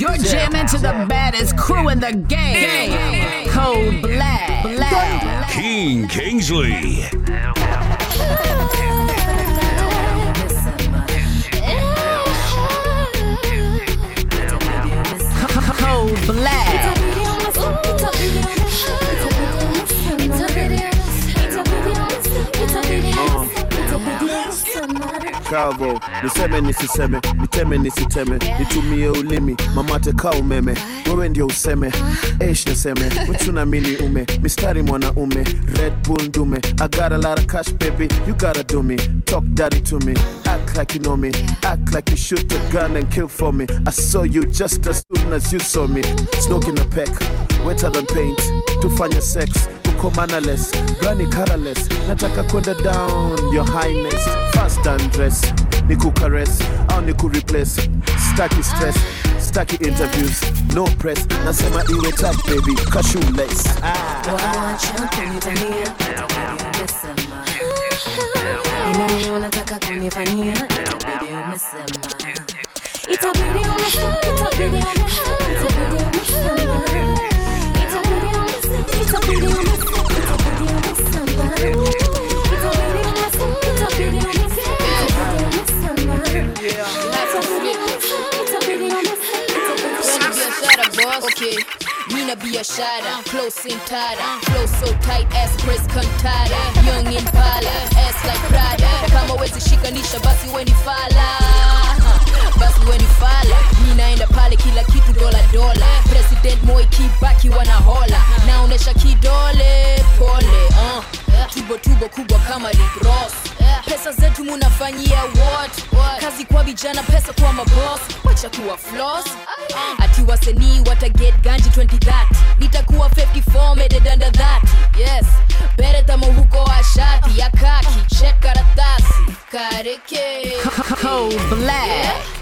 You're jamming to the baddest crew in the game. Code Black. Black. Keen Kingsley. Code Black. Bravo, niseme nisiseme, niteme nisiteme, nitumie ulimi, mamate ka umeme, wewe ndio useme, eish niseme, uchunamini ume, mistari mwanaume, Red Bull ndume, I got a lot of cash baby, you gotta do me, talk daddy to me, act like you know me, act like you shoot the gun and kill for me, I saw you just as soon as you saw me, smoking a peck, wetter than paint, tufanye sex, uko mannerless, gani colorless, nataka kwenda down, your highness, fast undress, nikukares au nikureplace, staki stress, staki interviews, no press, nasema iwe tap baby, cashew ah. unataka kunifanyia biashara boss okay mina biashara close in tada flow so tight ass press kantada young in pala ass like prada. Kama wezi shikanisha basi weni fala basi weni fala minaenda pale kila kitu dola dola president moi kibaki wanahola naonesha kidole pole uh. tubo tubo kubwa kama Rick Ross pesa zetu munafanyia what? Kazi kwa vijana pesa kwa mabos wacha kuwa flos ati wasanii wataget ganji 2030 nitakuwa 54 made under that. Yes. Bereta mahuko wa shati ya kaki check karatasi. Kareke. Code Black. kareke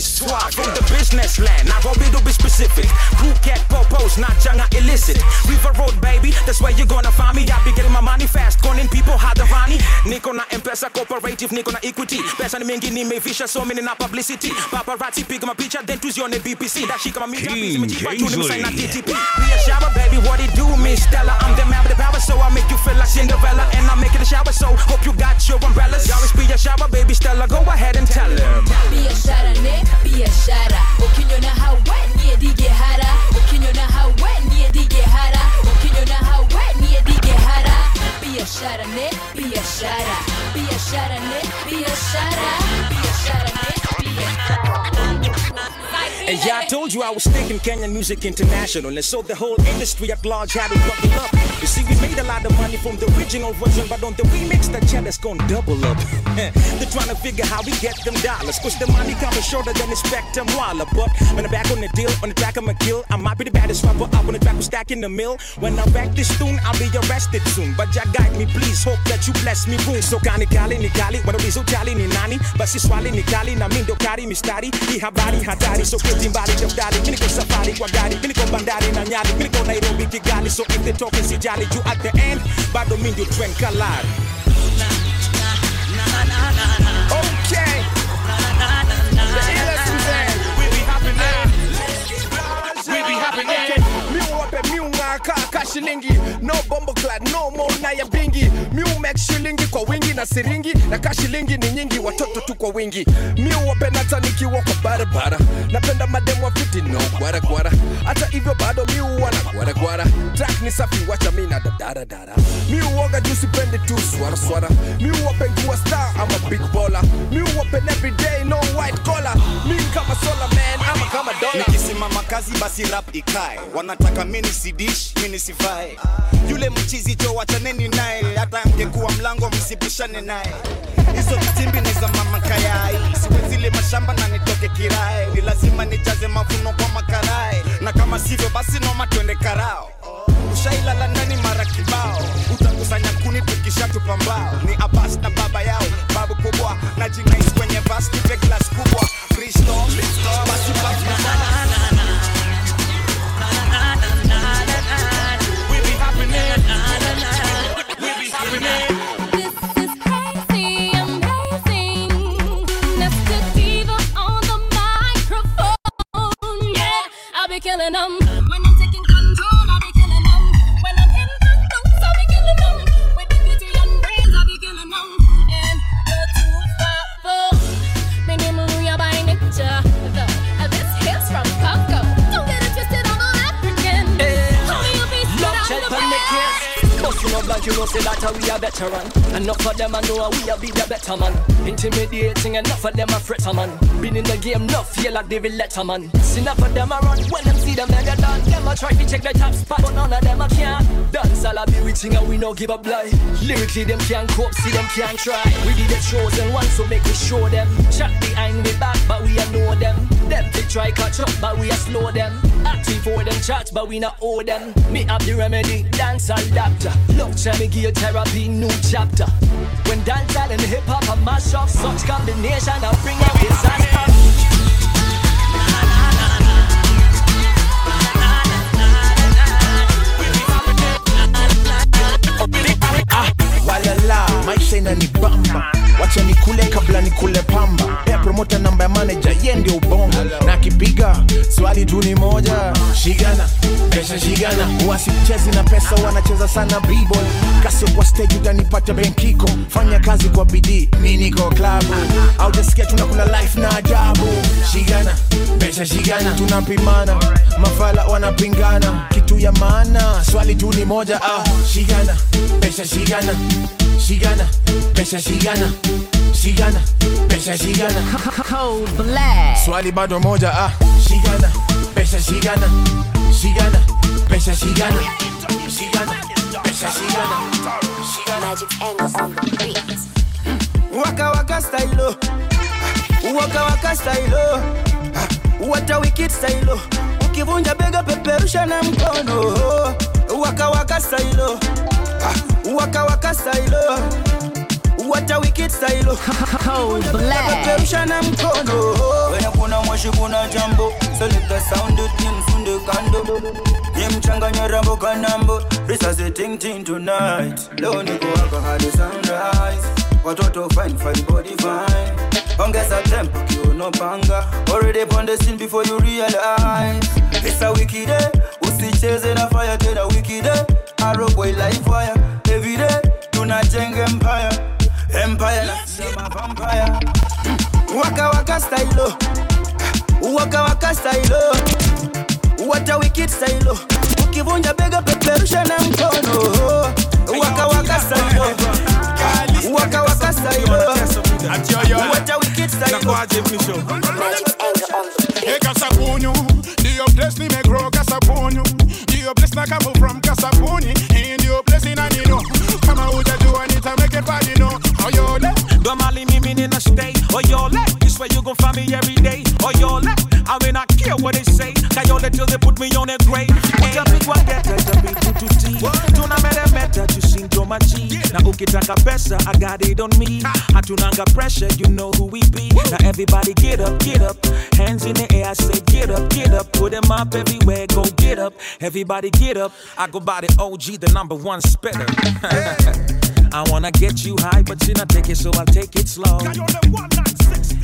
swag from the business land. Nairobi to be specific. Crew cat popos not changa illicit. River road baby that's where you're gonna niko na mpesa cooperative niko na equity. Pesa ni mingi nimevisha so mini na publicity. Paparazzi piga mapicha then tuzione bbc ndashika mamita King zimejipa tu nimesign na Kingsley. TTP Biashara baby what it do Miss Stella? I'm the man with the power so I make you feel like Cinderella and I make it a shower so hope you got your umbrellas. Y'all be a shower baby Stella go ahead and tell him biashara ne biashara ukinyona hawe niye dige hara. Ukinyona hawe niye dige hara. Ukinyona hawe niye dige hara. Biashara ne biashara be a shadow, be a shadow, be a shadow, be a shadow. And yeah, I told you I was taking Kenyan music international And so the whole industry at large had to buckle up. You see we made a lot of money from the original version But on the remix the cheddar's gonna double up. They're trying to figure how we get them dollars Cause the money coming shorter than the spectrum Walla But when I'm back on the deal, on the track I'm a kill. I might be the baddest rapper up on the track, we stack in the mill. When I back this tune, I'll be arrested soon. But Jah guide me please, hope that you bless me room So kani kali ni kali, wanauliza ujali ni nani Basi swali ni kali, na kari mistari Hii habari hatari, so keti Timbali, Jemdali, Miniko Safari, Wagari, Miniko Bandari, Nanyari, Miniko Nairobi, Kigali. So if they talk is Ijali, you at the end, but don't mean. Okay. We be happy now. We be happy now. Okay. Up and mew ka shilingi. No bombo clad no more na ya bingi. Miu make shilingi kwa wingi na siringi. Na ka shilingi ni nyingi watoto tu kwa wingi. Miu wapenda nikiwa kwa barabara. Napenda mademu wa fiti no gwaragwara hata hivyo bado miuwa na gwaragwara track ni safi wacha mi na dadaradara miuoga juu sipendi tu swaraswara miuwape nkuwa star ama big bola miuwape everyday no white collar. Mi kama sola man ama kama dola nikisimama kazi basi rap ikae. Wanataka mini sidish mini sivae yule mchizi jo wachaneni naye. Hata angekuwa mlango msipishane naye. Hizo vitimbi ni za mama David Letterman. See enough of them a run when them see them mega done. Them a try to check the top spot, but none of them a can. Dance all a be witching and we no give up lie. Lyrically them can't cope, see them can't try. We be the chosen ones, so make we show them. Chat behind we back, but we a know them. Them they try catch up, but we a slow them. Active for them chat, but we not owe them. Me have the remedy, dance all doctor. Love try me give therapy, new chapter. When dance dancehall and hip hop a mash up, such combination I bring out disaster. Shigana na pesa wanacheza sana b-boy kasio kwa stage utanipata benkiko. Fanya kazi kwa bidii mi niko klabu. Au jasikia tunakula life na ajabu. Shigana pesa shigana tunapimana. Mafala wanapingana kitu ya maana. Swali tu ni moja ah, shigana pesa shigana. Shigana pesa shigana. Shigana pesa shigana. Cold black. swali bado moja ah, shigana pesa shigana shigana pesa shigana shigana pesa shigana Magic angle on the beat. waka waka stylo. Waka waka stylo. Wata wicked stylo. Ukivunja bega peperusha na mkono. Waka waka stylo. Waka waka stylo wata wicked stylo Cold. Black. peperusha na mkono wenye kuna moshi kuna jambo seleka sound nimfunde kando nimchanganya rambo kanambo. Risasi ting ting tonight. Leo niko hapa hadi sunrise watoto fine fine body fine. Ongeza tempo kiuno panga. Already on the scene before you realize. It's a wicked day. Usicheze na fire tena wicked day. Arrow boy life wire every day tunajenga empire empire. Na sema vampire waka waka stylo waka waka stylo wata wicked stylo ukivunja bega peperusha na mkono. Waka waka stylo waka waka stylo wata wicked stylo Hey, Kasapunyu, the place ni me grow Kasapunyu. The place na come from Kasapuni. In the place in Anino. Kama uja do anything, make it party no. Oh, yo, le. Domali mimi nina stay Oyole, this way you gon' find me every day. Oyole, I mean I care what they say. Kayole till they put me on a grave. Utapigwa geta, itabitu tuti Tuna meta meta, tusinto machi Na ukitaka pesa, I got it on me. Ah. Hatunanga pressure, you know who we be. Now everybody get up, get up. Hands in the air, I say get up, get up. Put them up everywhere, go get up. Everybody get up. I go by the OG, the number one spitter I wanna get you high, but you're not take it, so I'll take it slow.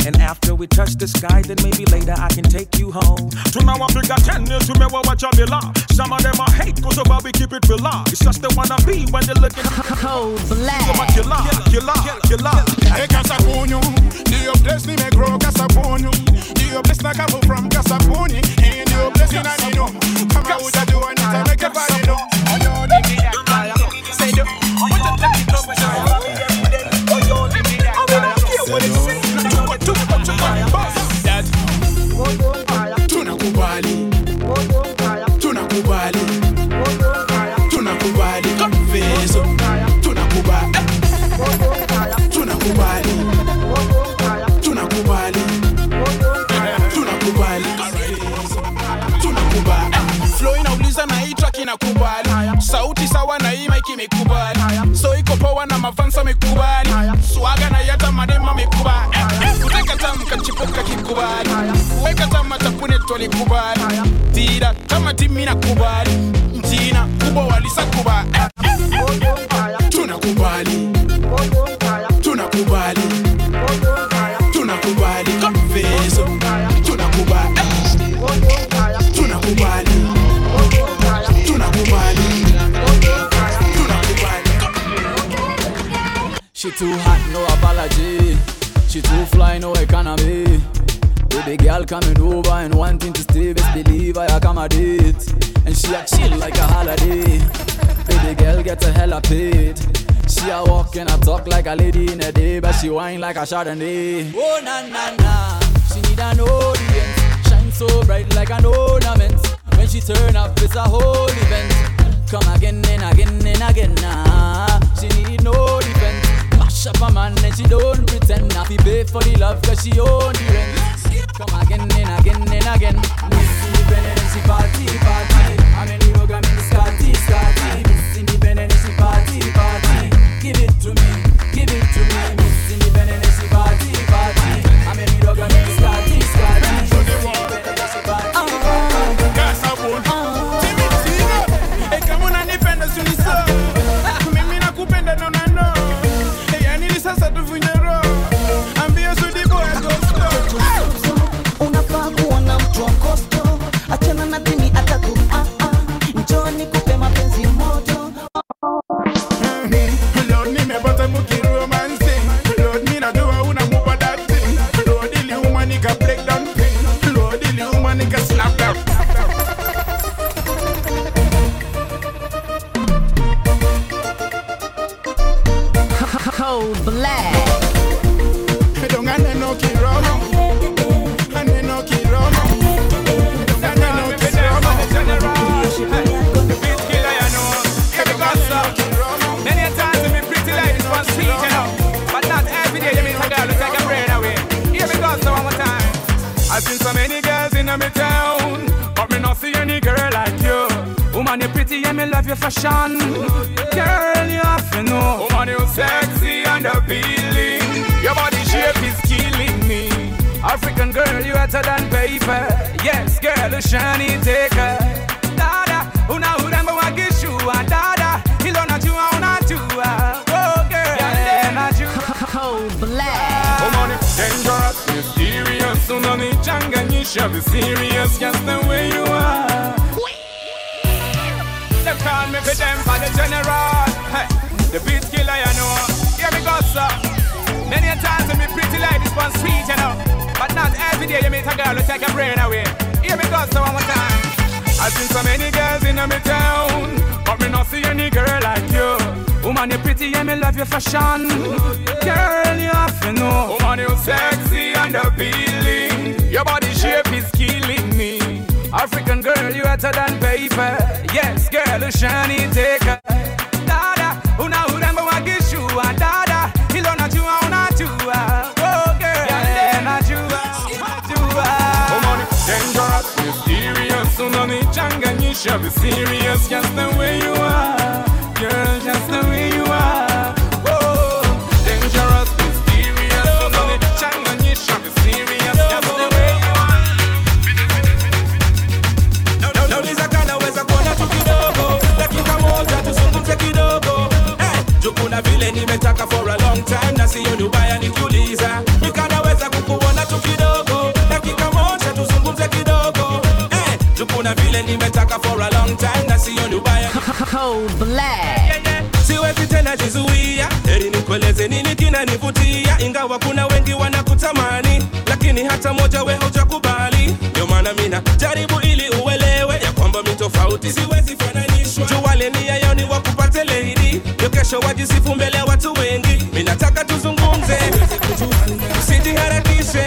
And after we touch the sky, then maybe later I can take you home. To now I bring a ten years to me what watch me law. Some of them I hate cause of how we keep it real. It's just the wanna be when they looking Cold black. so much you love, you love, you love. Hey Kasapunyu, the place ni me grow Kasapunyu. The place na come from Kasapuni. In the place in Anino. Kama uja do anything, make it party no. Oh, yo, the media fire. Say the, what you sawa na hii maiki imekubali. So iko poa na mafansa amekubali. Swaga na yata madema amekubali. Kuteka tamu kachipuka kikubali. Weka tamu tapune twalikubali tira kama timi nakubali coming over and wanting to stay, best believe I accommodate. And she a chill like a holiday. Baby girl get a hella paid. She a walk and a talk like a lady in a day, but she whine like a Chardonnay. Oh na na na, she need an audience. Shine so bright like an ornament. When she turn up, it's a whole event. Come again and again and again. Nah. She need no defense. Mash up a man and she don't pretend. Fi pay for the love cause she own the rent. Come again and again and again. Miss Independent and party party. Girl, you hotter than paper. Yes, girl, you shiny taker. Dada, una urembo wa kishua. Dada, hilo najua unajua. Oh, girl, yeah, najua. Cold black. Oh, Woman, it's dangerous, mysterious. Unanichanganyisha, be serious, just the way you are. Them call me for them for the general. Hey, the beat killer, you know. Here we go, sir. Many a times in me pretty ladies on street, you know. But not every day you meet a girl who take a brain away. Here we go, so one more time. I've seen so many girls in my town, but me not see any girl like you. Woman, you pretty and me love your fashion. Girl, you have to know. Woman, you sexy and appealing. Your body shape is killing me. African girl, you hotter than paper. Yes, girl, you shiny taker. Be jangin', you should be serious, just the way you are. Girl, just the way you are. Oh, dangerous, mysterious. Be jangin', you should be serious, just the way you are. kidogo hey, for a long time na siyo dubaya vile nimetaka for a long time That's the only way. Cold black. siwezi tena jizuia. Heri nikueleze nini kinanivutia. Ingawa kuna wengi wanakutamani lakini hata moja we hujakubali. Ndio maana mina jaribu ili uelewe ya kwamba mi tofauti siwezi fananishwa. Juwale nia yao ni wakupate leidi ndio kesho wajisifu mbele ya watu wengi. Mi nataka tuzungumze. Usijiharakishe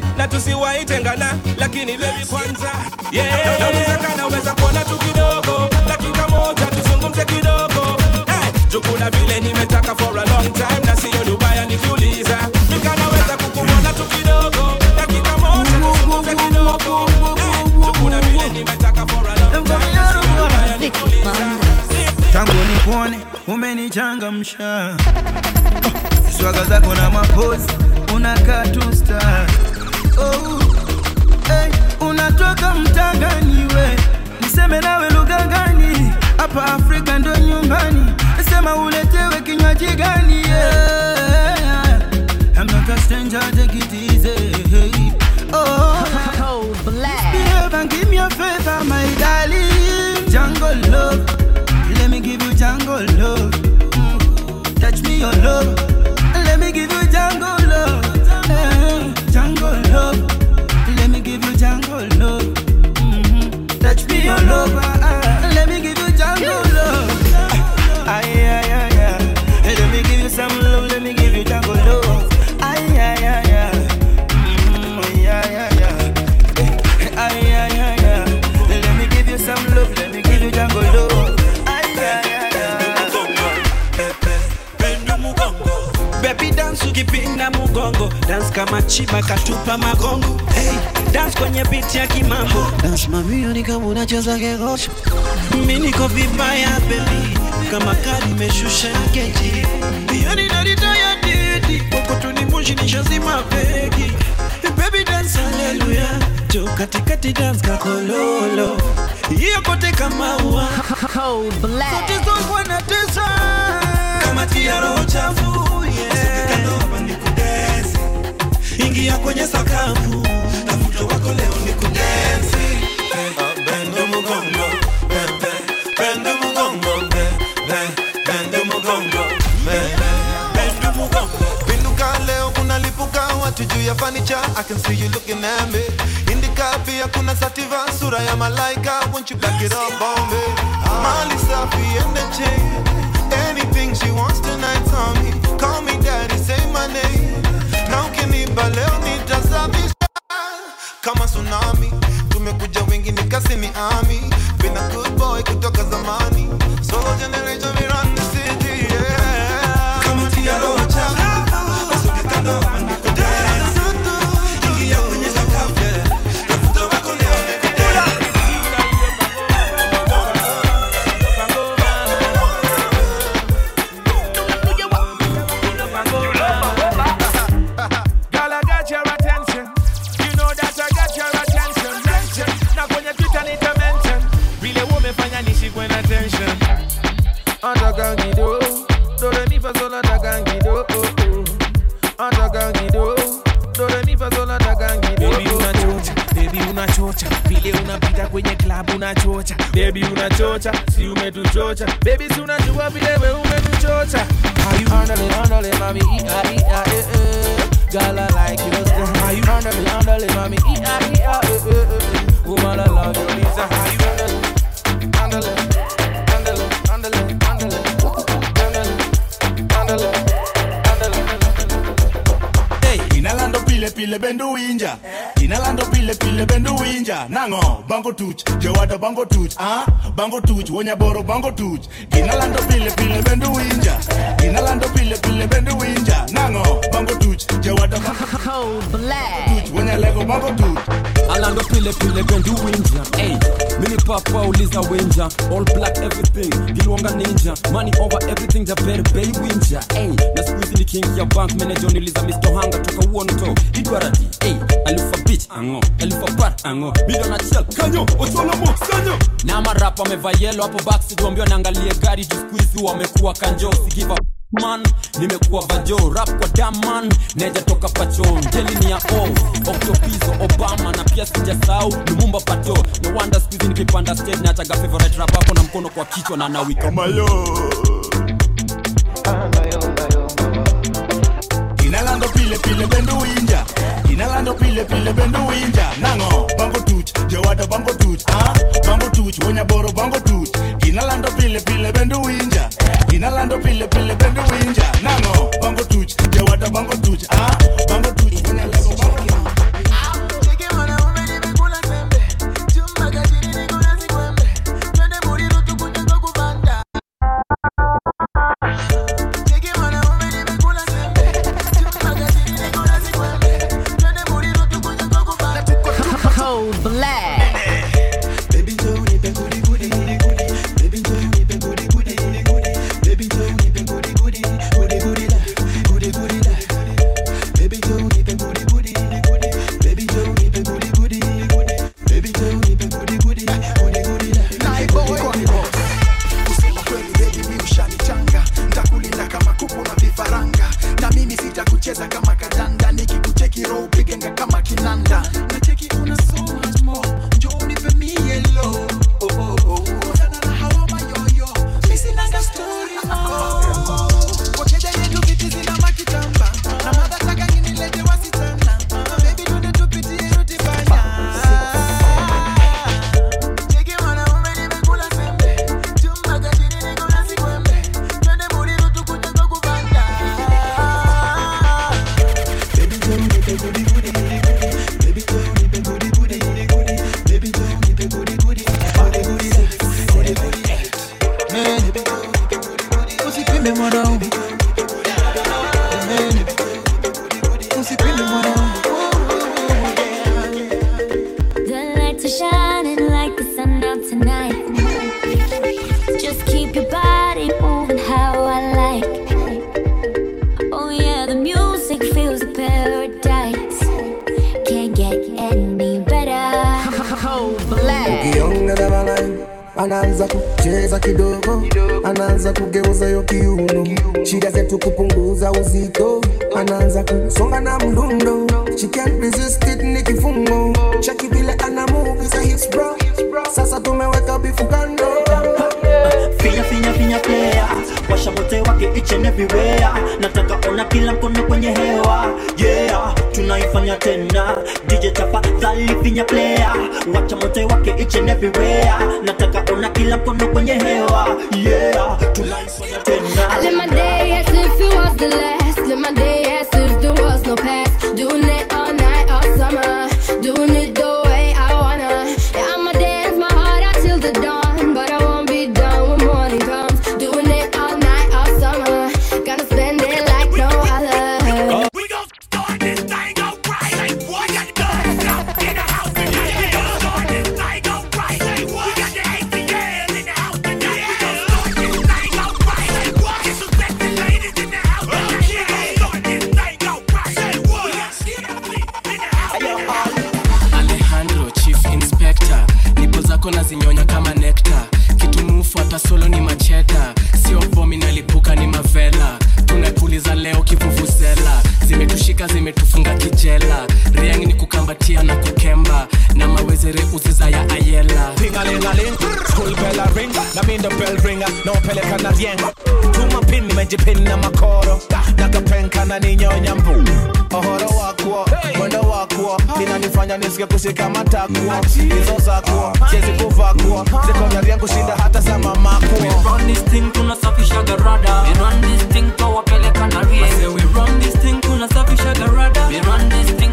milele na tusiwaitengana lakini bebi kwanza yeah. nauliza kanaweza kuona tu kidogo dakika moja tuzungumze kidogo. Hey, vile nimetaka for a long time na siyo dubaya nikiuliza. Nikanaweza kukuona tu kidogo dakika moja tuzungumze kidogo. Hey, jukuna vile nimetaka for a long time na siyo dubaya nikiuliza. Unanichangamsha swaga zako na mapozi unakaa oh, hey, unatoka mtangani we niseme nawe lugha gani hapa afrika ndo nyumbani sema uletewe kinywaji gani yeah. I'm not a stranger, take it easy. Hey. Oh, cold black. Behave and give me a favor, my darling. Jungle love, let me give you jungle love. Mm. Touch me your love, dance kama chiba katupa magongo. Hey, dance kwenye biti ya kimambo. Dance mamio ni kama unacheza kegosho. Mi niko vibaya baby. Kama kadi imeshusha keji. Yani narita ya didi. Kokotuni moshi nishazima pegi baby dance haleluya jo katikati dance kakololo. Hiyo kote kama ua. Kote zokwa na tesa kama tia roho chafu yeah. Ingia kwenye sakafu. Tafuta wako leo ni kudensi. Bendo mgongo bebe bendo mgongo bebe bendo mgongo bendo mgongo. Pinduka leo kunalipuka watu juu ya fanicha I can see you looking at me. Pia kuna sativa sura ya malaika. Won't you back it up on Mali safi and the Anything she wants tonight tell me Call me daddy, say my name Ukinipa leo nitasabisha Do re mi fa sol atakangido. Oh, oh. Atakangido. Do re mi fa sol atakangido. Baby unachocha, baby unachocha. Vile unapita kwenye club unachocha. Baby unachocha, si umetuchocha. Baby si unajua vile we umetuchocha. How you handle it, handle it, mami, ia, ia, eh, eh. Girl, I like your style. How you handle it, handle it, mami, ia, ia, eh, eh, eh. Woman, I love you, Lisa. How you pile bendo winja. Inalando pile pile bendo winja. Nango bango tuch jowada bango tuch ah? Bango tuch wonyaboro bango tuch. Inalando pile pile bendo winja. Inalando pile pile bendo winja. Nango bango tuch jowada bango Cold black. wonyalego bango tuch alando pile pile bendi winja. Ey mini papa uliza winja. All black everything gilwanga ninja. Money over everything japere bay winja. Ey na squeeze ni king ya bank manager niliza mr hanga toka uonto idwaradi ey alifa bitch ango. Alifa pat ango. Bido na chel kanyo otolo mo sanyo. Na marapa amevaa yellow hapo backseat wambio naangalie gari tu squeeze wamekuwa kanjo sigiva man. Nimekuwa vajo rap kwa daman neja toka pachon jelini ya o. Octopizo obama na pia sijasau lumumba pato no wonder nikipanda stage nachaga favorite rap ako na mkono kwa kichwa na mayo inalando pile pile bendo winja nango bango tuch jowada bango tuch ah? Bango tuch wonyaboro bango tuch. Inalando pile pile bendo winja ndinalando pile pile pendiwinja nango bangotuchi jewata bangotuchi a ah? bango mean the bell ringer, no peleka na rieng Tumapin nimejipin na makoro. Nakapenka na ninyonya mbu Ohoro wakuo, mwendo wakuo Inanifanya nisike kushika matakuo Hizo zakuo, chezi kuvakuo Ziko na rieng kushinda hata za mamakuo run this thing tunasafisha garada. We run this thing kawapeleka na say we run this thing tunasafisha garada. We run this thing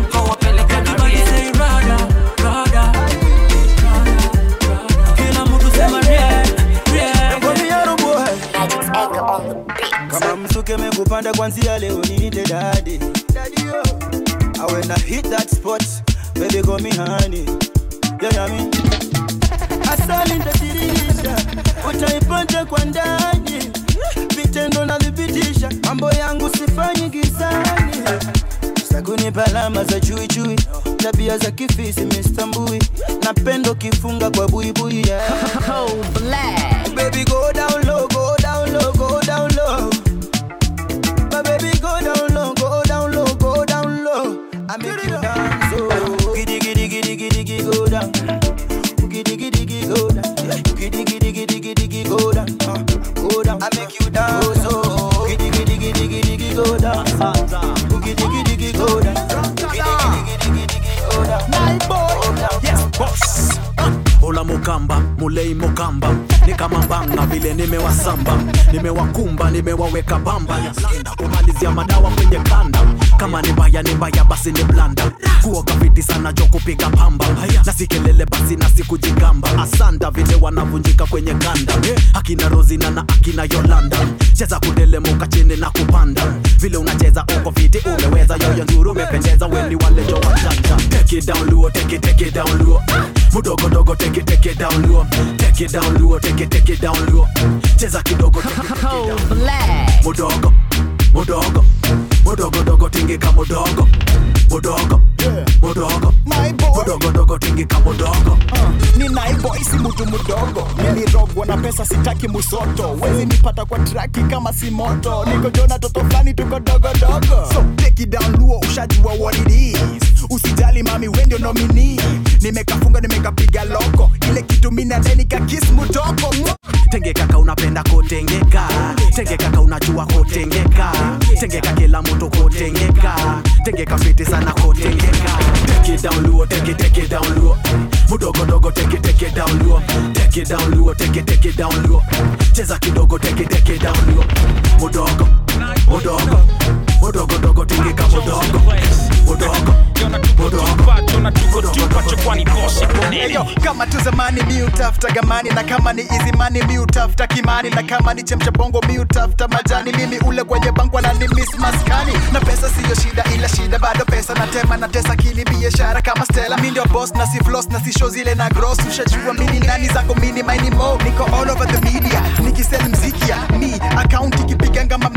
kama kupanda kwanzia leo niite dadi I when I hit that spot. Baby call me honey. Asali nitatirisha utaipata kwa ndani. Vitendo nathibitisha mambo yangu sifanyi gizani. Sakunipa alama za chuichui tabia za kifisi mistambui napendo kifunga kwa buibui yeah. Baby go down low, I make you dance, oh. Giddy giddy giddy giddy giddy go down. Giddy giddy giddy go down. Giddy giddy giddy giddy giddy go down. Uh, Go down. I make you dance, oh. Giddy giddy giddy giddy giddy go down. Ola mukamba mulei mukamba. Ni kama mbanga vile nimewasamba. Nimewakumba nimewaweka bamba kumalizia madawa kwenye kanda. Kama ni mbaya ni mbaya basi ni blanda kuoka viti sana jo kupiga pamba. Na si basi na asanda vile wanavunjika kwenye kanda. Akina rozina na akina yolanda. Cheza kudelemuka chini na kupanda. Vile unacheza uko viti umeweza yoyo nzuri umependeza weni wale jo luo mudogo dogo take it take it down luo take it down luo take it take it down luo cheza kidogo take it, take it down. mudogo mudogo mudogo dogo tingika bodogo mudogo mudogo. Mudogo dogo tingika bodogo ni naiboisi mutu mdogo. Nilirogwa na pesa sitaki musoto. Wezi nipata kwa traki kama si moto. Niko jona toto fulani tuko dogodogo so take it down luo ushajua what it is. Usijali mami wendio nomini nimekafunga nimekapiga loko. Ile kitu minadeni kakis mutoko tenge kaka unapenda kotengeka tenge kaka unajua kotengeka tenge kaka kila mtu kotengeka tenge kafiti sana kotengeka take it down luo take it take it down luo mudogo dogo take it take it down luo take it down luo take it take it down luo cheza kidogo take it take it down luo mudogo mudogo mudogo dogo tingika mudogo kama tu zamani mi utafuta gamani na kama ni izimani mi utafuta kimani na kama ni chemcha bongo mi utafuta majani mimi ule kwenye bangwa na ni maskani. Na pesa siyo shida ila shida bado pesa na tema na tesa kili biashara kama stela mi ndio boss na si floss na si show zile na gross. Ushajua mini nani zako mini mini mo niko all over the media nikisell mziki mi account ikipiga ngama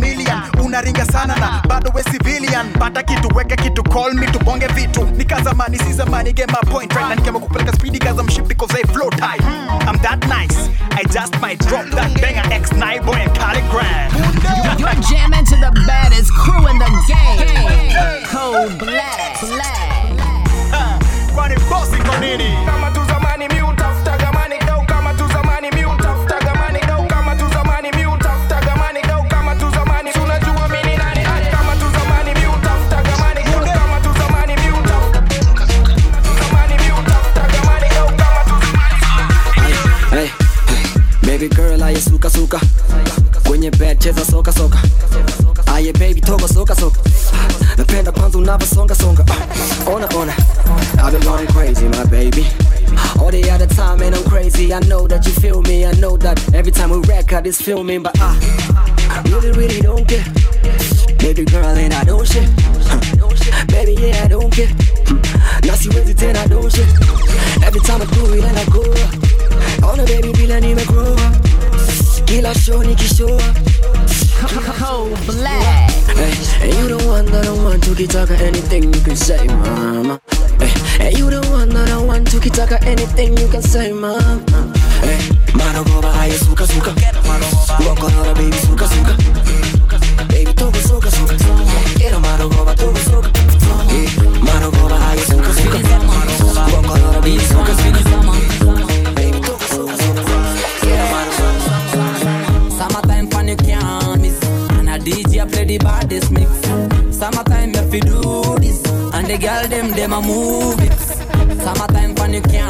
unaringa sana na bado we civilian. Pata kitu weka kitu call me tubonge vitu. Nika zamani si zamani get my point. Right na nikema kupeleka speedy cause I'm shit because I flow tight. Hmm. I'm that nice. I just might drop that banger X9 boy and Calligram You're jamming to the baddest crew in the game. Cold Black. Kwani bosi kwa nini? Aye suka suka. Kwenye bed cheza soka soka. Aye baby toka soka soka. Napenda kwanza unavyosonga songa. Ah, ona ona. I've been going crazy my baby. All the other time and I'm crazy. I know that you feel me. I know that every time we record it's filming but I really really don't care. Baby girl and I don't shit. Baby yeah I don't care. Na siwezi tena I don't shit. Every time I do it and I go. Ona baby vile nimegrow up kila show nikishow up Cold Black. Hey, and you the one that I want to kitaka anything you can say, mama. Hey, and you the one that I want to kitaka anything you can say, mama. Hey, mano goba aye suka suka. Wako nora baby suka suka. Baby toka suka suka. Ira mano goba toka suka. Mano goba aye suka suka. Wako nora baby suka the baddest mix. Summertime you fi do this. And the girl them them a move it. Summertime fun you can't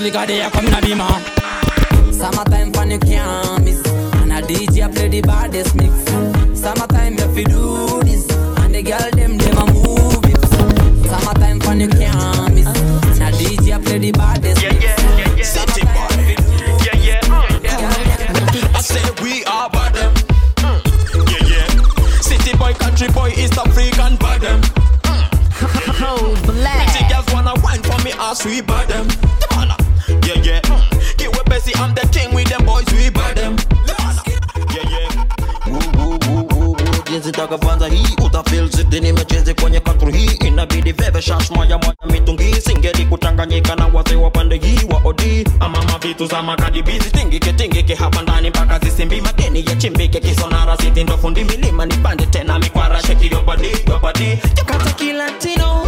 Put a click there come in a beamer. Summertime fun you can't miss. And a DJ play the baddest mix. Summertime you fi do this. And the girl them them a move it. Summertime fun you can't miss. And a DJ play the baddest mix. Yeah, yeah, yeah, yeah. City boy. Yeah, yeah. I say we are bad them. Yeah, yeah. City boy, country boy, East African bad them. Cold oh, Black. Pretty girls wanna wine for me, ass we bad inabidi veve shash moja moja mitungi singeli kuchanganyika na wazee wa pande hii wa odi. Ama mavitu za makadibizi tingike tingike hapa ndani mpaka zisimbi. Madeni yachimbike kisonara siti ndo fundi milima nipande tena mikwara shekiyobadi yobadi yobadi. Kilatino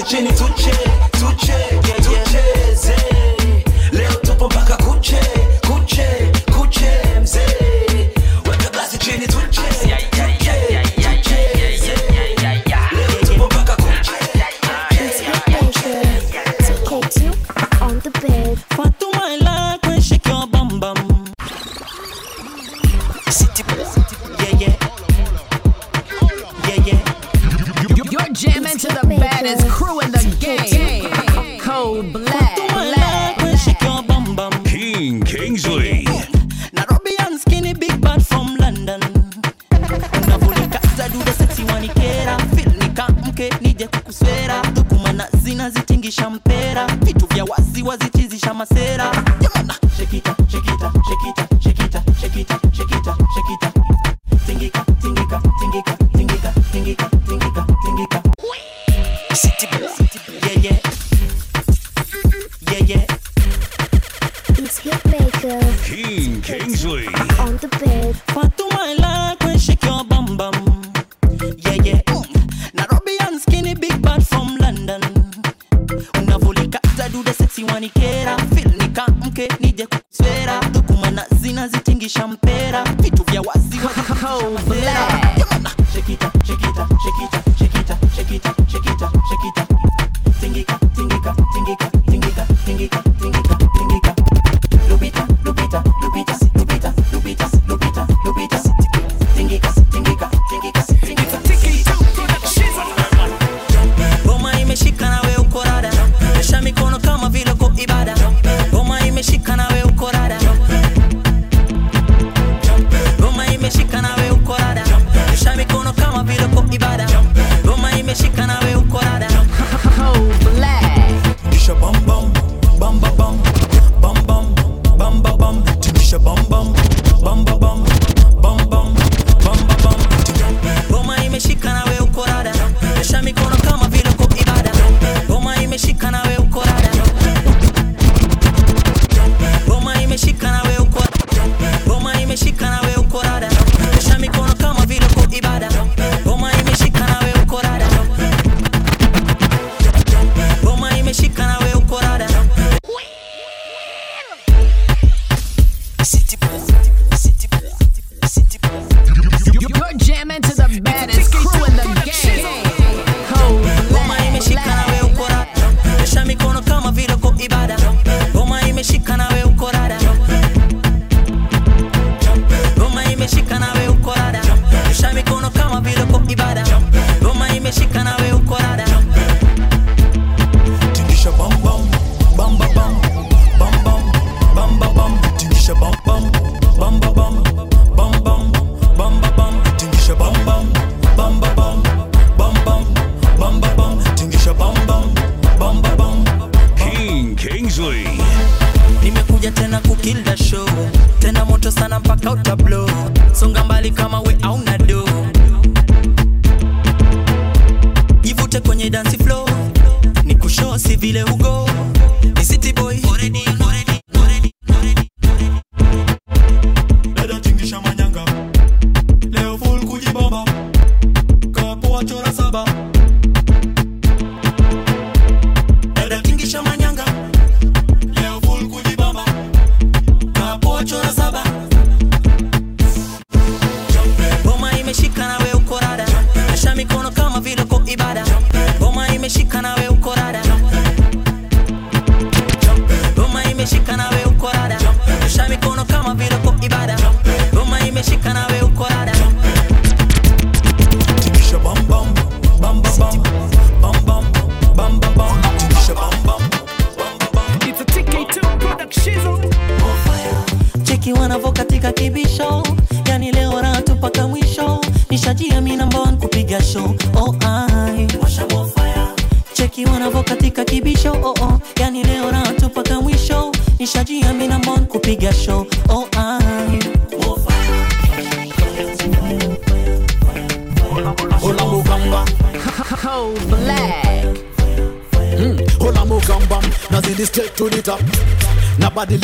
weka to chini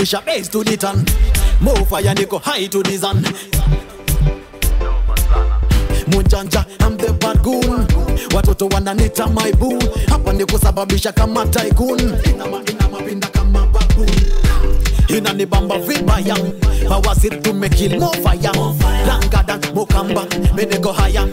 push a bass to the ton. Move fire and go high to the sun. Munjanja, I'm the bad goon. Watoto wananita my boo. Hapa ni kusababisha kama tycoon. Inama, inama, pinda kama baboon. Inanibamba vibaya. Power sit to make more fire. Dangadan, mukamba, mene go higher.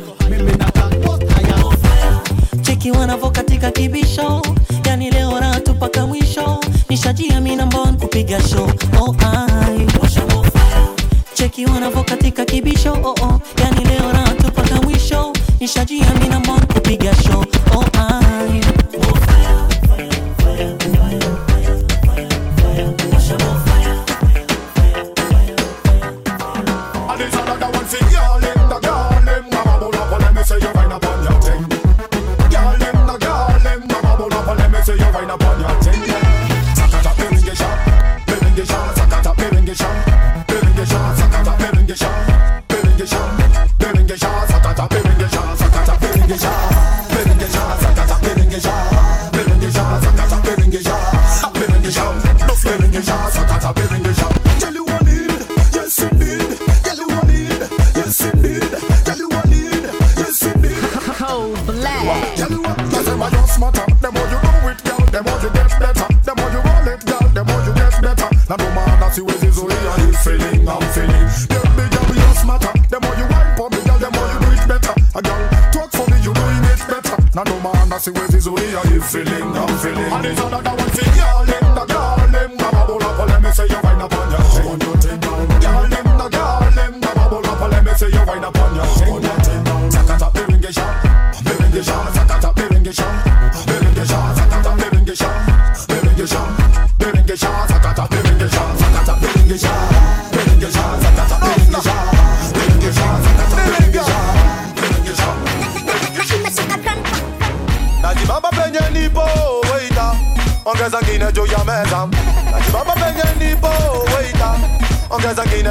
And it's another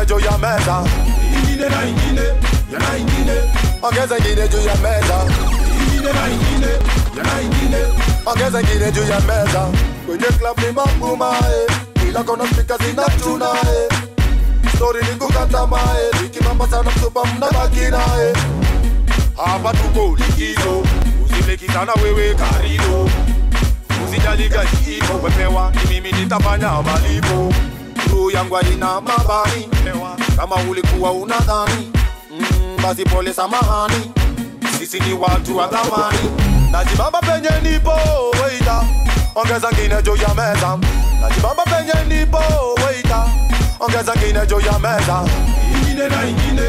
ongeza ngine juu ya meza. Ingine na ingine yana ingine. Ongeza ingine juu ya meza. Ingine na ingine yana ingine. Ongeza ingine juu ya meza. Kwenye club ni mambuma eh ila kona speaker zinatuna eh story ni kukata mae likimamba sana mtupa mnabaki naye. Hapa tuko likizo usimekitana wewe karibu. Usijali wepewa ni mimi nitafanya malipo. Roho yangu haina mabani kama ulikuwa unadhani mm, basi pole samahani. Sisi ni watu wa dhamani. najibamba penye nipo weita ongeza ngine juu ya meza. Najibamba penye nipo weita ongeza ngine juu ya meza. Ingine na ingine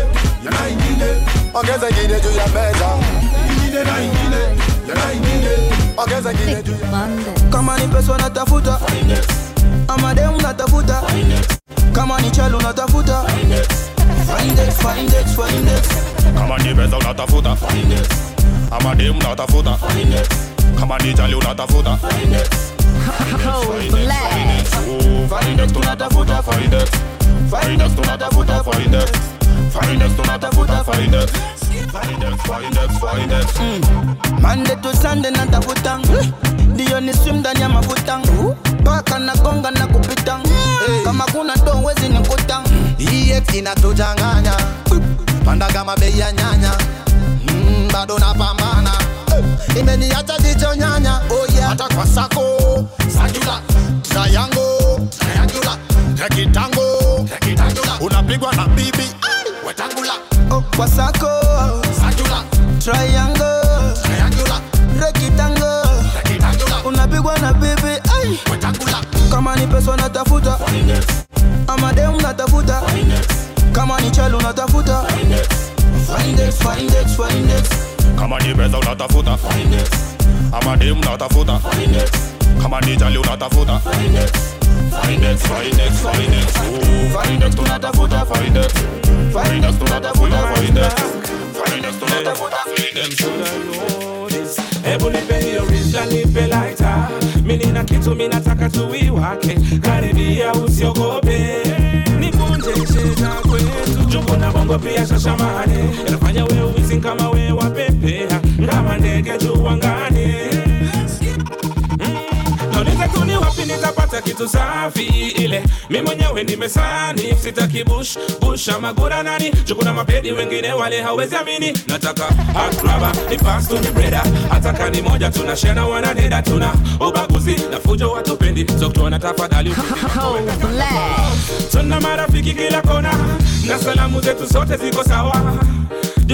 yana ingine. Ongeza ngine juu ya meza. Ingine na ingine yana ingine. Ongeza ngine juu ya kama ni pesa natafuta ama demu natafuta kama ni chalo natafuta Find it, find it, find it. kama ni pesa unatafuta ama demu unatafuta kama ni jali unatafuta Find tunatafuta oh, find it. Find it oh, tunatafuta find it. Find it. Tunatafuta find it Find it. Find it find it. Mm. Monday to Sunday natafuta ndio ni swim ndani ya mafuta paka na gonga na kupita kama kuna ndo wezi nikuta. EF inatuchanganya panda kama bei ya nyanya. Mm, bado napambana. Imeniacha jicho nyanya. Oh yeah. hata kwa sako. Sajula. Triangle. Triangula rekitango unapigwa na bibi. Wetangula oh, kwa sako. Sajula. Triangle. Triangula rekitango unapigwa na bibi. Wetangula kama ni pesa natafuta ama demu natafuta kama ni chalo natafuta Find it, find it, find it. kama ni pesa unatafuta ama demu unatafuta kama ni jali unatafuta Find it, find it, find it. Ooh, Find it, tunatafuta. Find it, tunatafuta. Find it, tunatafuta find it. hebu nipe hiyo rizla nipe laita mini na kitu minataka tuiwake karibia usiogope. Nivunje cheza kwetu. Juku na bongo pia shashamane. Inafanya we uwizi kama we wapepea kama ndege juu angani wapi tu safi ile. Mi mwenyewe nimesani sitaki bush bush ama gura nani. Chukuna mapedi wengine wale hawezi amini. Nataka akraba ni pasto ni breda hata kani moja tuna shena wanadeda tuna ubaguzi na fujo watupendi soktuana tafadhali tuna marafiki kila kona na salamu zetu zote ziko sawa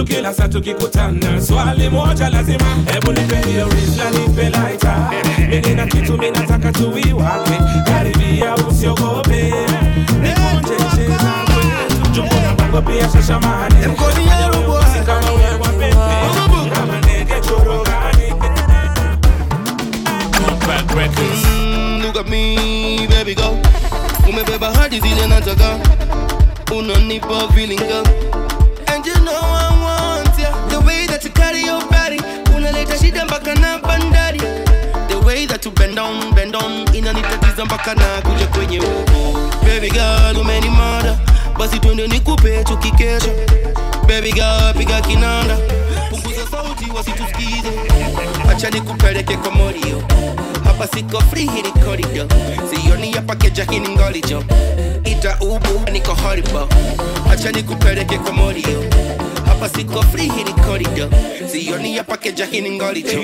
kila saa tukikutana swali moja lazima hebu nipe hiyo rizla nipe laita mimi na kitu mimi nataka tuiwake karibia usiogope. Nikunje cheza kwetu. Juu kuna bongo pia shashamani Mkoni ya rubwa. Si kama wewe wapepe kama ndege chorogani. Mm, look at me, baby girl. Umebeba hadi zile nataka, unanipa feeling girl. And you know I want ya. The way that you carry your body, unaleta shida mpaka na bandari. The way that you bend on bend on inanitatiza mpaka na kuja kwenye uko. Baby girl, umenimada, basi twende nikupe tukikesha. Baby girl, piga kinanda, punguza sauti wasitusikize. Acha nikupeleke kwa morio hapa siko free hii ni corridor. Sioni hapa keja hii ngolijo. Ita ubu niko horrible. Acha nikupeleke kwa morio hapa siko free hii ni corridor sioni hapa keja hii ni ngolijo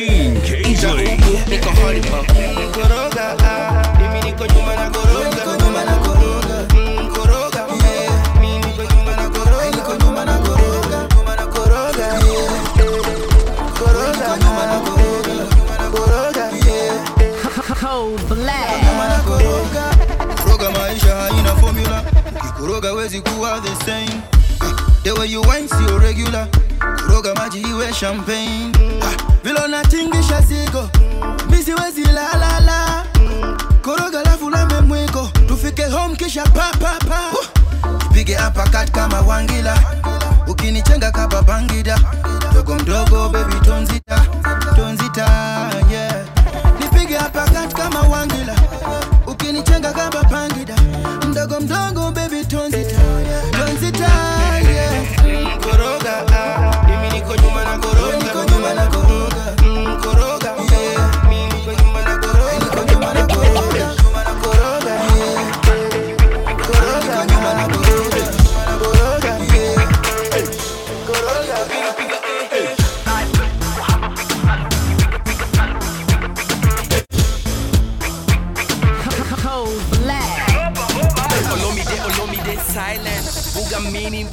ita ubu niko horrible koroga ah, mimi niko nyuma na koroga nyuma na koroga. Mm, koroga. Yeah. mimi niko nyuma na koroga. Niko nyuma na koroga. Nyuma na koroga. Yeah. koroga. Nyuma na koroga. Nyuma na koroga. Cold Black. Koroga. Maisha haina formula. Ukikoroga wezi kuwa the same. Ah, the way you wine sio regular. Koroga maji iwe champagne. Ah, vile unatingisha siko la la la. Koroga lafu lambe mwiko tufike home kisha papapa ipige hapa kat kama wangila. Ukinichenga kaba bangida. Dogo mdogo baby tonzita tonzita yeah. Nipige hapa kat kama wangila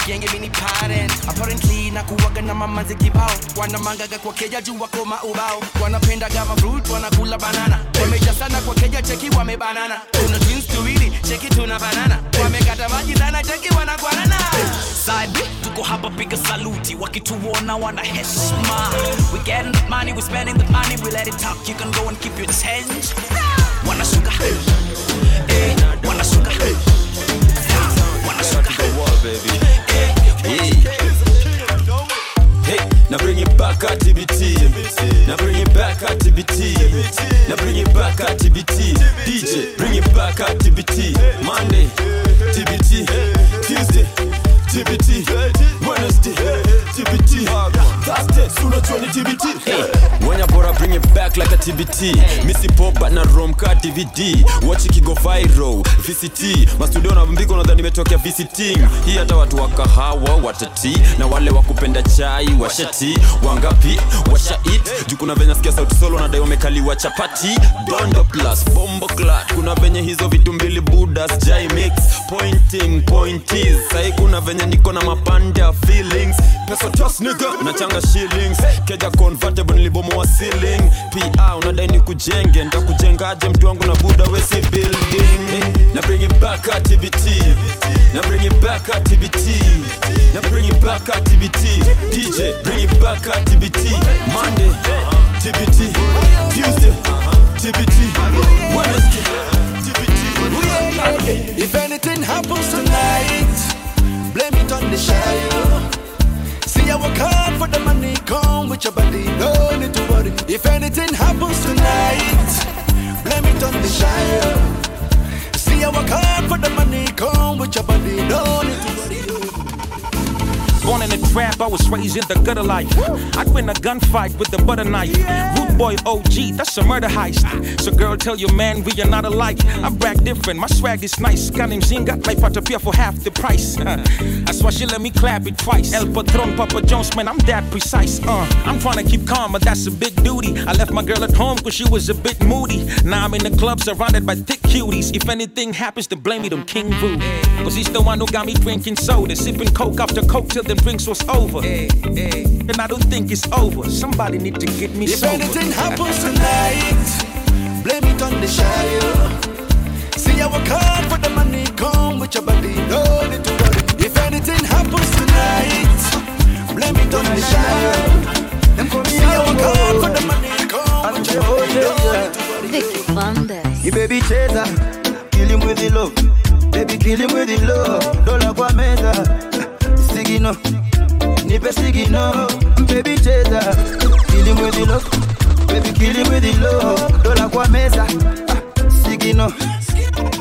genge mini parent Apparently nakuwaga na mamazi kibao. Wanamangaga kwa keja juu wako maubao. Wanapenda gama fruit, wanakula banana. Wameja sana kwa keja cheki wamebanana. Tuna twins tuwili, cheki tuna banana. Wamekata maji sana cheki wanakwanana Side tuko hapa piga saluti. Wakituona wana heshima. We getting that money we spending the money. We let it talk you can go and keep your change. Wanashuka eh wanashuka wanashuka Hey, now bring it back at TBT. Now bring it back at TBT. Now bring it back at TBT. DJ, bring it back at TBT. Monday, TBT. Tuesday, TBT. Wednesday, TBT. Hey, when you bora bring it back like a TBT. Missy pop but na rom ka DVD. Watch it viral. VCT. Mastudio na mbiko nadhani nimetokea visiting. Hii hata watu wa kahawa watati na wale wa kupenda chai washati wangapi washa it juu kuna venye sikia sauti solo wamekaliwa chapati dondo plus bombo clat kuna venye hizo vitu mbili budas pointing pointies sai kuna venye niko na mapanda feelings. Pesa tos nigga nachanga shillings. Keja convertible nilibomoa ceiling. Pa unadai ni kujenge ntakujengaje mtu wangu na buda wesi building? Na bring it back at TBT na bring it back at TBT na bring it back at TBT DJ bring it back at TBT Monday TBT Tuesday TBT Wednesday If anything happens tonight, blame it on the shadow. See, I work hard for the money, come with your body, no need to worry. If anything happens tonight, blame it on the shadow. See, I work hard for the money, come with your body, no need to worry. Born in a trap, I was raised in the gutter life. I'd win a gunfight with a butter knife. Root boy OG, that's a murder heist. So girl, tell your man we are not alike. I brag different, my swag is nice. Kanim Zinga, naipata pia for half the price. That's why she let me clap it twice. El Patron, Papa Jones, man, I'm that precise. Uh, I'm trying to keep calm, but that's a big duty. I left my girl at home cause she was a bit moody. Now I'm in the club surrounded by thick cuties. If anything happens, then blame it on King Vu. Cause he's the one who got me drinking soda, sipping coke after coke till them drinks was over. Eh, eh. And I don't think it's over. Somebody need to get me If sober. anything happens tonight, blame it on the shadow. See, I work hard for the money, come with your body, no need to worry. If anything happens tonight, blame it on the shadow. See, I work hard for the money, come with your body, no need to worry. You baby chaser, kill him with the love. Baby kill him with the love. Dola kwa meza, sigino, nipe sigino. Baby cheza, kill him with. Baby kill him with. Dola kwa meza, ah, sigino,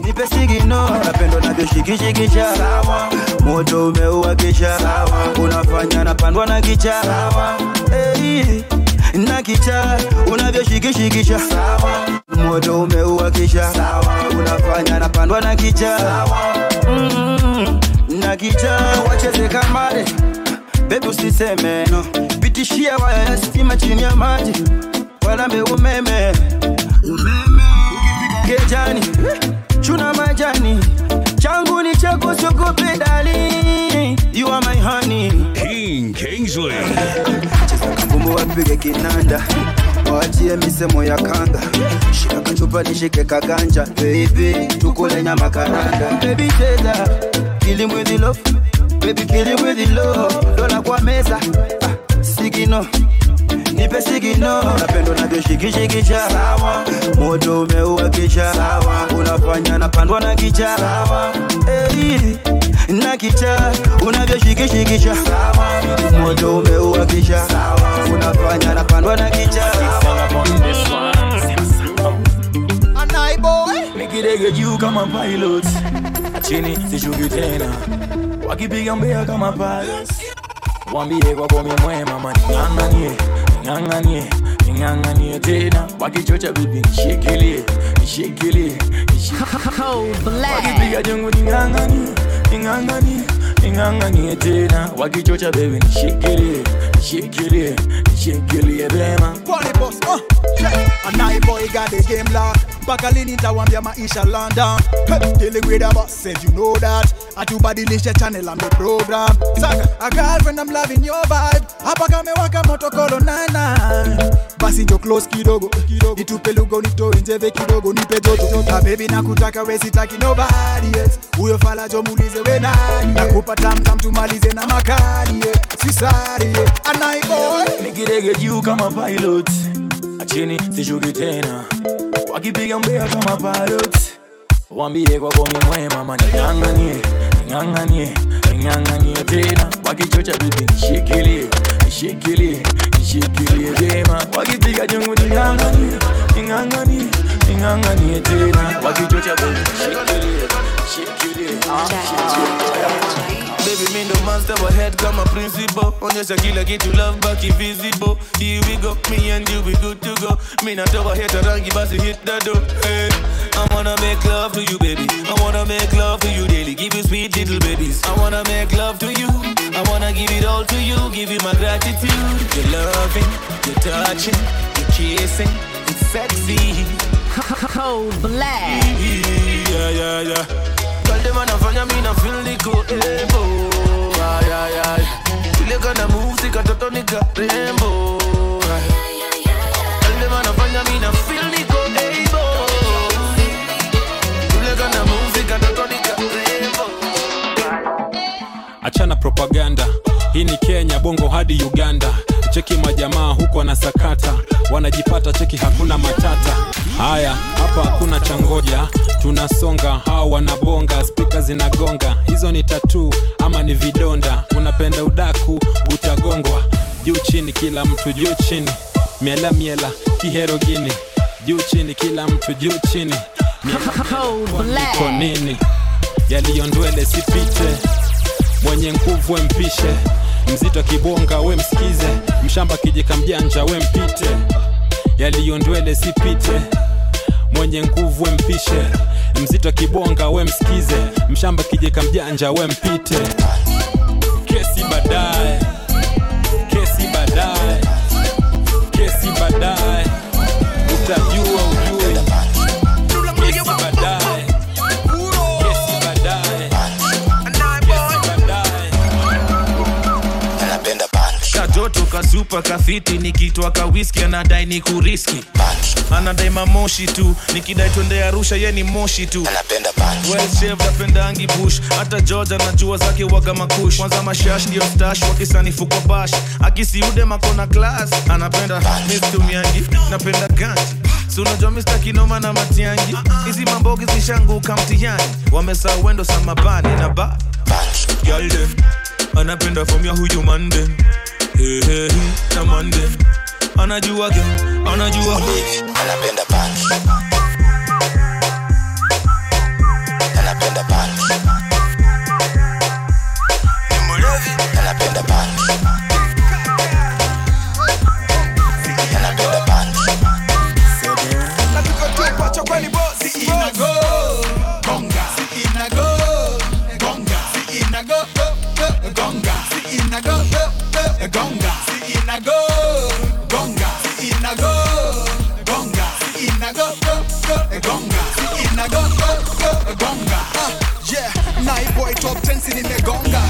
nipe sigino. Napendo navyoshikishikisha, moto umeua unafanya napandwa na kicha. Na kicha unavyoshikishikisha moto umeua unafanya napandwa na kicha Mm, na kicha wacheze kamare bebi usiseme no. Pitishia waya ya stima chini ya maji. Walambe umeme. Kejani chuna majani. Changu ni chako sokopedali you are my honey. King Kingsley. Kumbu wapige kinanda. Wachie misemo ya kanga. Shika kachupa chupa nishike kaganja. Baby tukule nyama karanga. Baby cheza kill him with the love. Baby kill him with the love. Dola kwa meza ah, sigino nipe sigino napendo navyoshikishikisha sawa. Moto umeuakisha sawa. Unafanya napandwa na kicha. Sawa. Hey, na kicha. Unavyoshikishikisha sawa. Moto umeuakisha sawa. Unafanya napandwa na kicha. Nikidege juu kama pilot chini sishuki tena. Wakipiga mbea kama pilots wambie kwa komi mwema maning'ang'anie ning'ang'anie ning'ang'anie tena. Wakichocha bibi nishikilie nishikilie wakipiga jungu ning'ang'anie ning'ang'anie ning'ang'anie tena. Wakichocha bebi nishikilie nishikilie nishikilie vema boss, uh, game locked. Bakalini tawambia maisha London. Hey, dealing with a boss, says you know that. Atubadilisha channel on the program. Saka, a girlfriend I'm loving your vibe. Hapa kamewaka moto kolo nana. Basi njo close kidogo, kidogo. Nitupe lugo nitoe njeve kidogo nipe joto. na baby nakutaka we sitaki nobody else. Huyo fala jo muulize we nani. Nakupa tam tam tumalize na makali. Sisari, yeah. a boy. nikidege juu kama pilot achini sishuki tena wakipiga mbea kama parot, wambie kwa komi mwema maning'ang'anie ning'ang'anie ning'ang'anie tena. Wakichocha bibi nishikilie nishikilie nishikilie tena, wakipiga jungu ning'ang'anie ning'ang'anie ning'ang'anie tena. Wakichocha bibi nishikilie nishikilie nishikilie Baby mi ndo master wa head kama principal. Onyesha kila kitu love back invisible here we go me and you we good to go. Mi natoka heta rangi basi hit the door. Hey. I wanna make love to you baby. I wanna make love to you daily. Give you sweet little babies. I wanna make love to you. I wanna give it all to you. Give you my gratitude. Your loving your touching your kissing. It's sexy. Cold black. yeah yeah yeah them anafanya mi na feel niko ebo Ile kana move sikatoto nika rembo. Them feel niko ebo Ile kana move sikatoto nika rembo achana propaganda. Hii ni kenya bongo hadi uganda cheki majamaa huko wanasakata wanajipata cheki hakuna matata. Haya hapa hakuna changoja tunasonga hawa wanabonga spika zinagonga. Hizo ni tatu ama ni vidonda. Unapenda udaku utagongwa. Juu chini kila mtu juu chini. Miela miela kiherogini juu chini kila mtu juu chini. Iko nini? Yaliyondwele sipite. Mwenye nguvu we mpishe mzito kibonga we msikize. Mshamba kijika mjanja we mpite. Yaliyondwele sipite. Mwenye nguvu we mpishe. Mzito kibonga we msikize. Mshamba kijika mjanja we mpite. Kesi baadaye kasupa kafiti nikitwa ka whisky anadai ni kuriski. Anadai mamoshi tu nikidai twende arusha ye ni moshi tu. Anapenda punch. Well shaved apendangi bush hata george anajua zake waga makush. Kwanza mashash ndio stash wakisanifu kwa bash. Akisiude makona klas anapenda mistumiangi napenda ganji sunajua unajua mista kinoma na matiangi? Hizi mambogi zishanguka mtihani. Wamesaa wendo samabani na ba. Girl anapenda from ya huyu mande hey, hey, tamande anajua anajua anapenda pangi inago Gonga. Si inago Gonga. Si inago Gonga. Si inago Gonga. Ah, Yeah, Nai boy top 10 si nimegonga.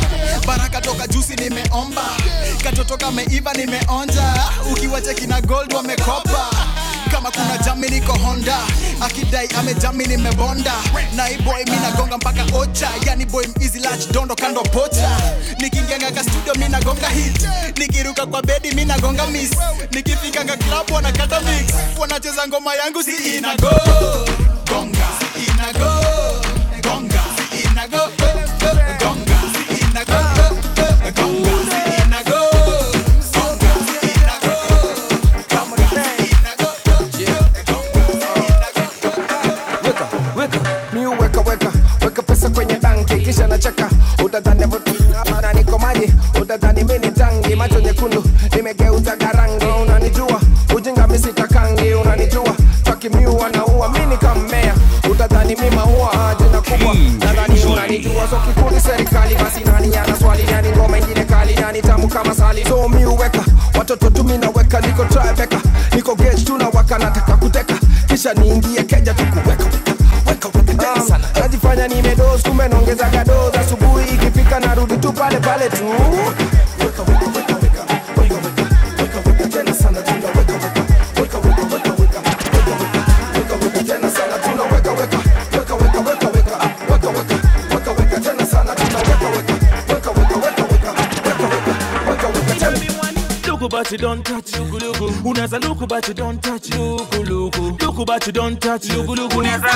Baraka toka jusi nimeomba. Katoto kameiva nimeonja. Ukiwa cheki na gold wamekopa. Kama kuna jami niko honda. Akidai amejami nimebonda. Na boy mi nagonga mpaka ocha. Yani boy mizilach dondo kando pocha. Nikiingianga ka studio mi nagonga hit nikiruka kwa bedi mi nagonga miss. Nikifikanga club wanakata mix. Wanacheza ngoma yangu si inago. Gonga inago. Gonga kama sali. So miuweka watoto tumi naweka niko tribeka. Niko gage tunawaka nataka kuteka. Kisha niingie keja tukuweka Um, najifanya nimedos kumbe naongezaga dos asubuhi ikifika narudi tu pale pale tu but you don't touch luku luku. Unaweza luku but you don't touch luku luku. Luku but you don't touch luku luku. Unaweza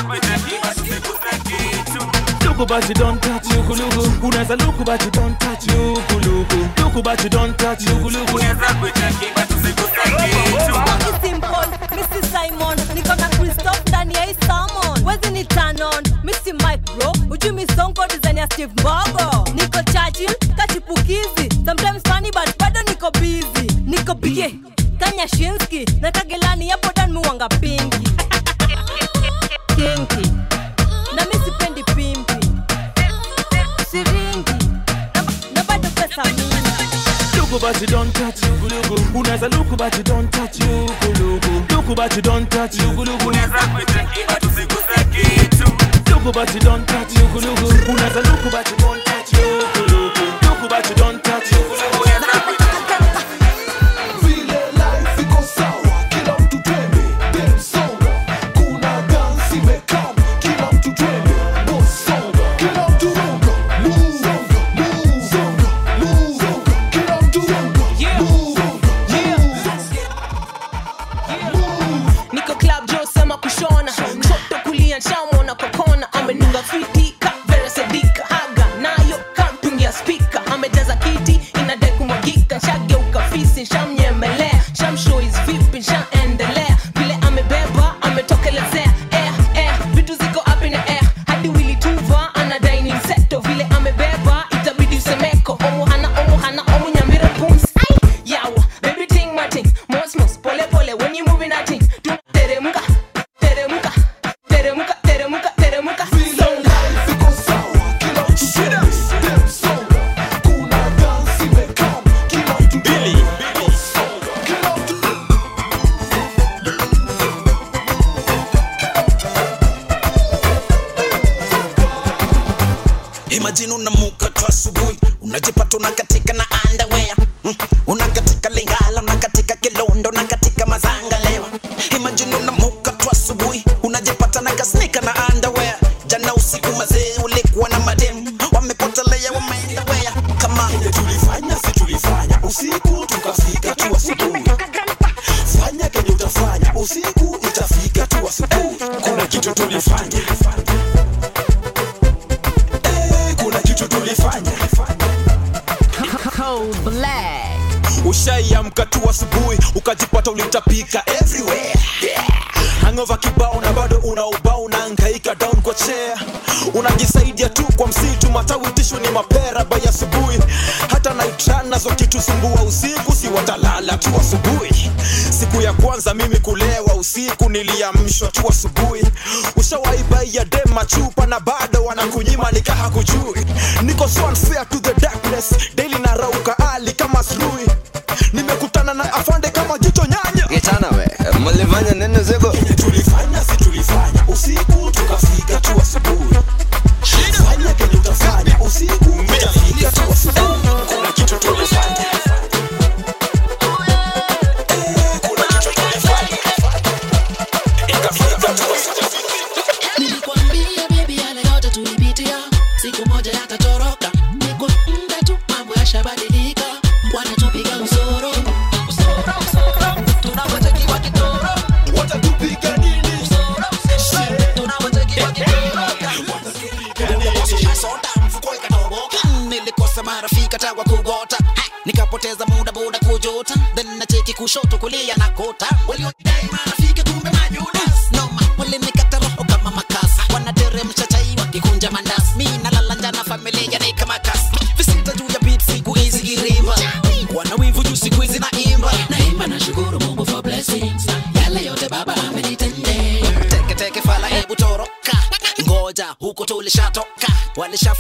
Luku but you don't touch luku luku. Unaweza luku but you don't touch luku luku. Luku but you don't touch luku luku. Unaweza Rocky Simple, Mrs. Simon, niko na Christoph ndani ya hii salmon. Wezi ni turn on, Missy Mike bro, ujui misongo design ya Steve Mbogo. Niko Churchill, kachipukizi, Kanya Shinski, na Kagelani yapo dan muwanga pinki. Kinki, na mi sipendi pimpi. Siringi, na, na bado pesa mingi. Luku but you don't touch luku luku Unaweza luku but you don't touch luku luku Luku but you don't touch luku luku Unaweza Luku but you don't touch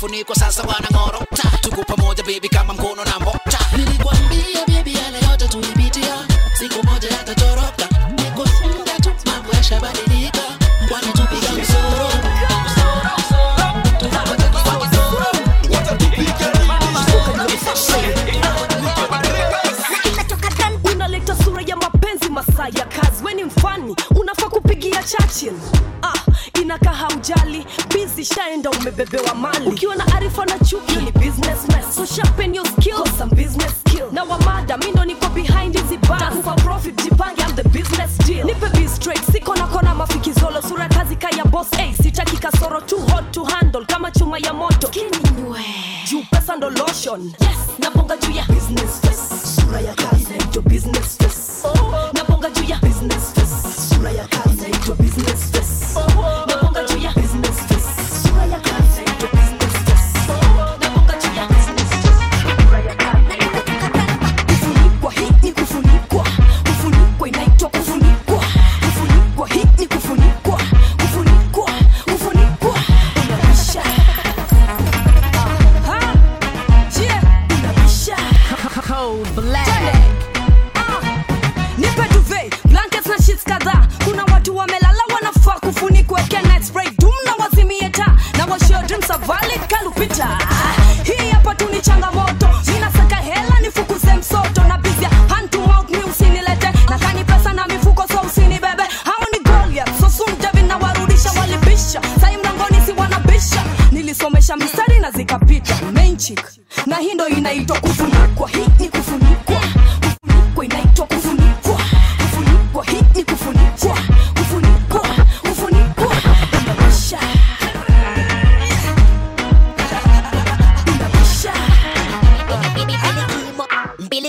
telefoniko sasawa ng oro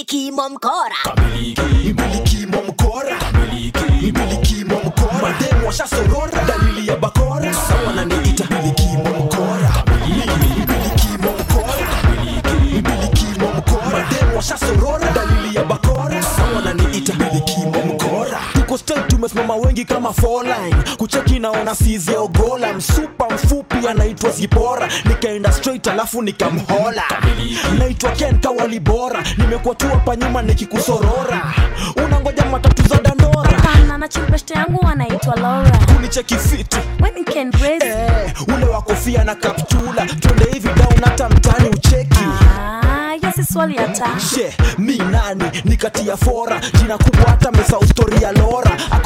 Ricky Momcora. umesimama wengi kama foline kucheki naona siziogola msupa mfupi anaitwa zipora nikaenda straight alafu nikamhola naitwa ken bora nimekuwa tu hapa nyuma nikikusorora unangoja matatu za dandora eh, ule wa kofia na kaptula. Twende hivi down hata mtani ucheki. Mi nani? Nikatia fora. Jina kubwa hata mesau story ya Laura. Ako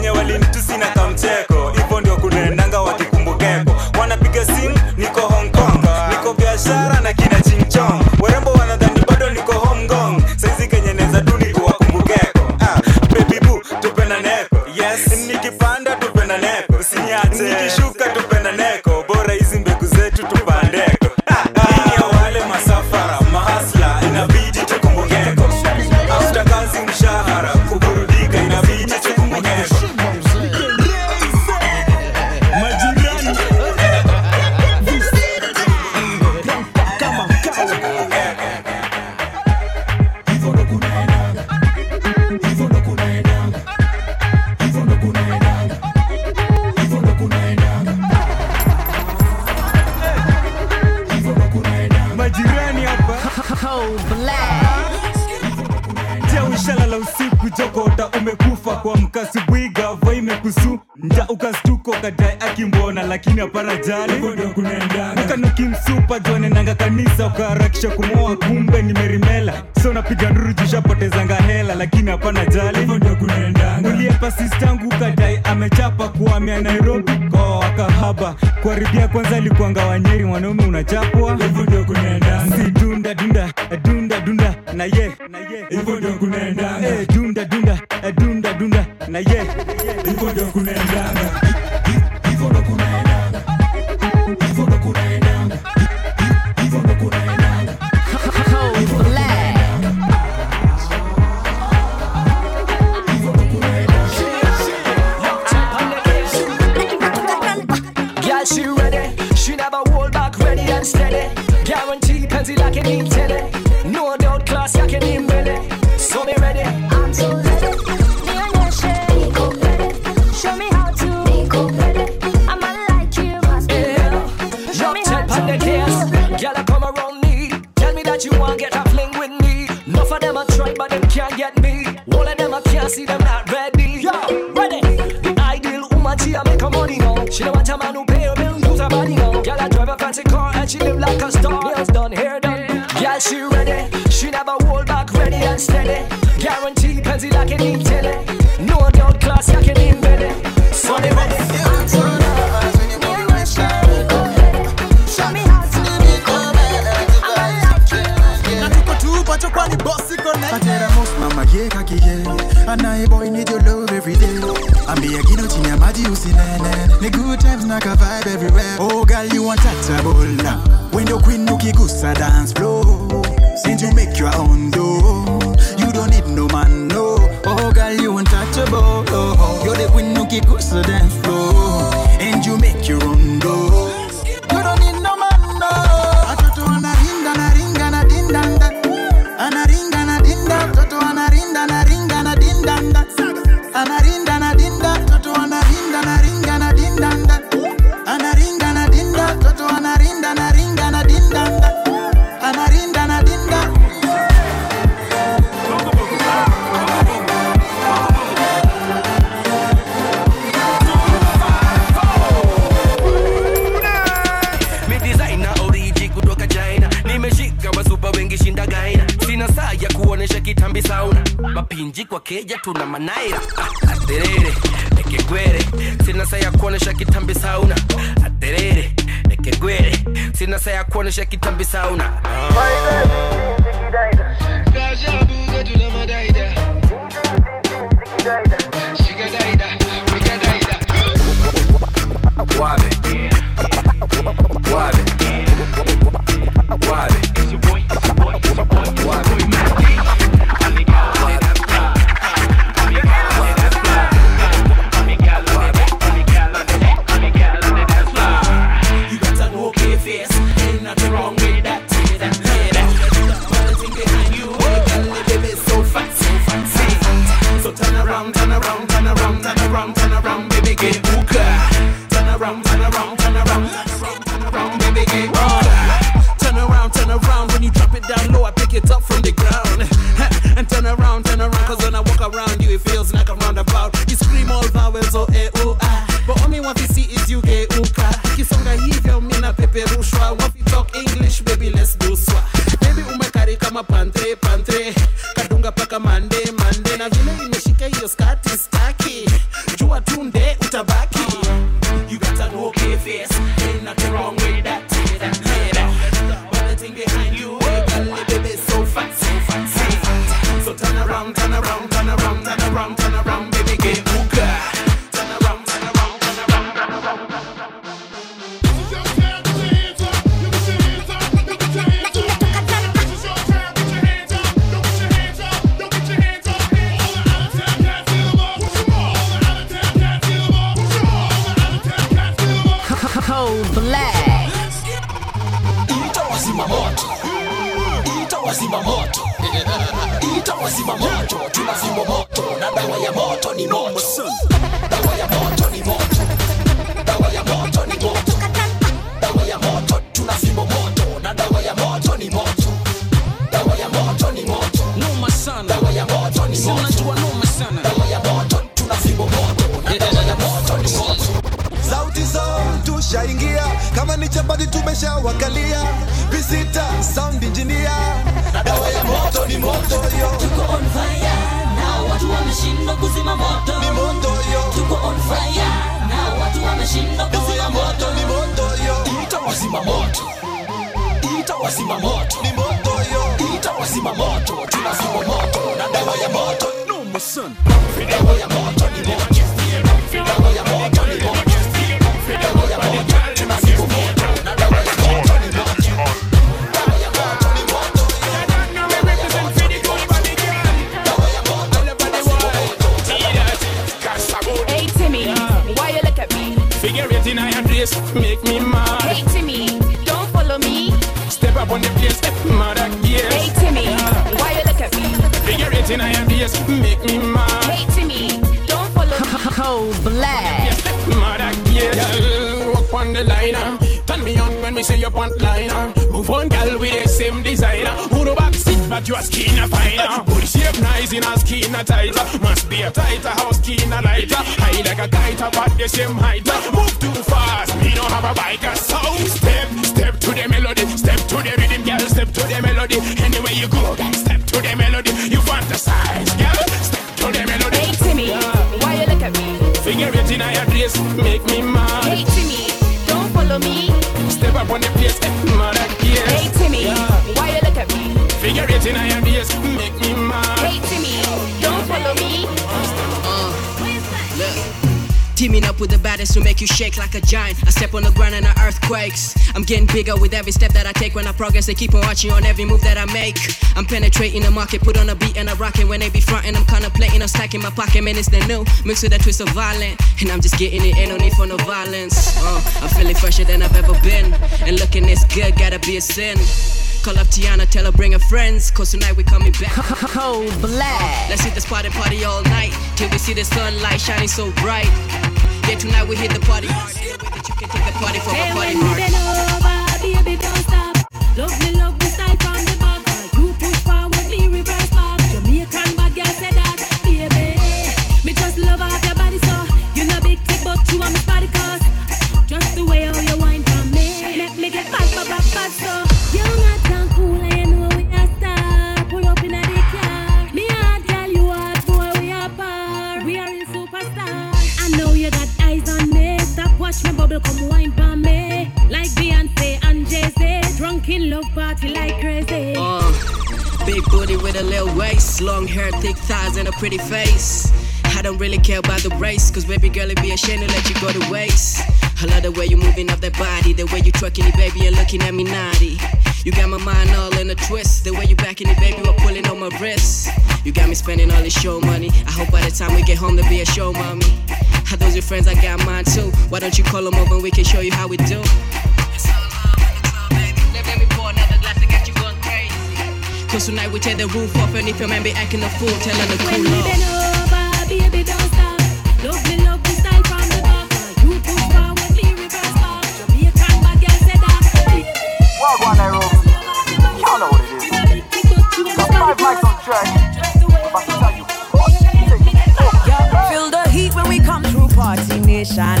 wenye walinitusi na kamcheka. Turn around, with to make you shake like a giant. I step on the ground and the earthquakes. I'm getting bigger with every step that I take. When I progress, they keep on watching on every move that I make. I'm penetrating the market, put on a beat and I rock it. When they be frontin', I'm contemplating, I'm stacking my pocket. Man, it's the new, mixed with a twist of violent. And I'm just getting it, ain't no need for no violence. Uh, I'm feeling fresher than I've ever been. And looking this good, gotta be a sin. Call up Tiana, tell her bring her friends, cause tonight we coming back. Cold black. Let's hit the spot and party all night till we see the sunlight shining so bright. Yeah, tonight we hit the party hard. Any way that you can take the party from Hey, a party when you hard. bend over, baby, don't stop. Love me, love Party like crazy. Uh, big booty with a little waist, long hair, thick thighs, and a pretty face. I don't really care about the race, cause baby girl, it'd be a shame to let you go to waste. I love the way you're moving up that body, the way you twerking it, baby, and looking at me naughty. You got my mind all in a twist, the way you backing it, baby, while pulling on my wrist. You got me spending all this show money. I hope by the time we get home, there'll be a show, mommy. Are those your friends? I got mine too. Why don't you call them over and we can show you how we do? Cause tonight we tear the roof off and if your man be acting a fool, tell him to When cool off. over, baby, don't stop. Love me, love me, style from the back. You push forward, me reverse back. Jamaican bad girl say that. Wild one Nairobi. Y'all know what it is. Got five mics on track. About to tell you. Feel the heat when we come through Party Nation.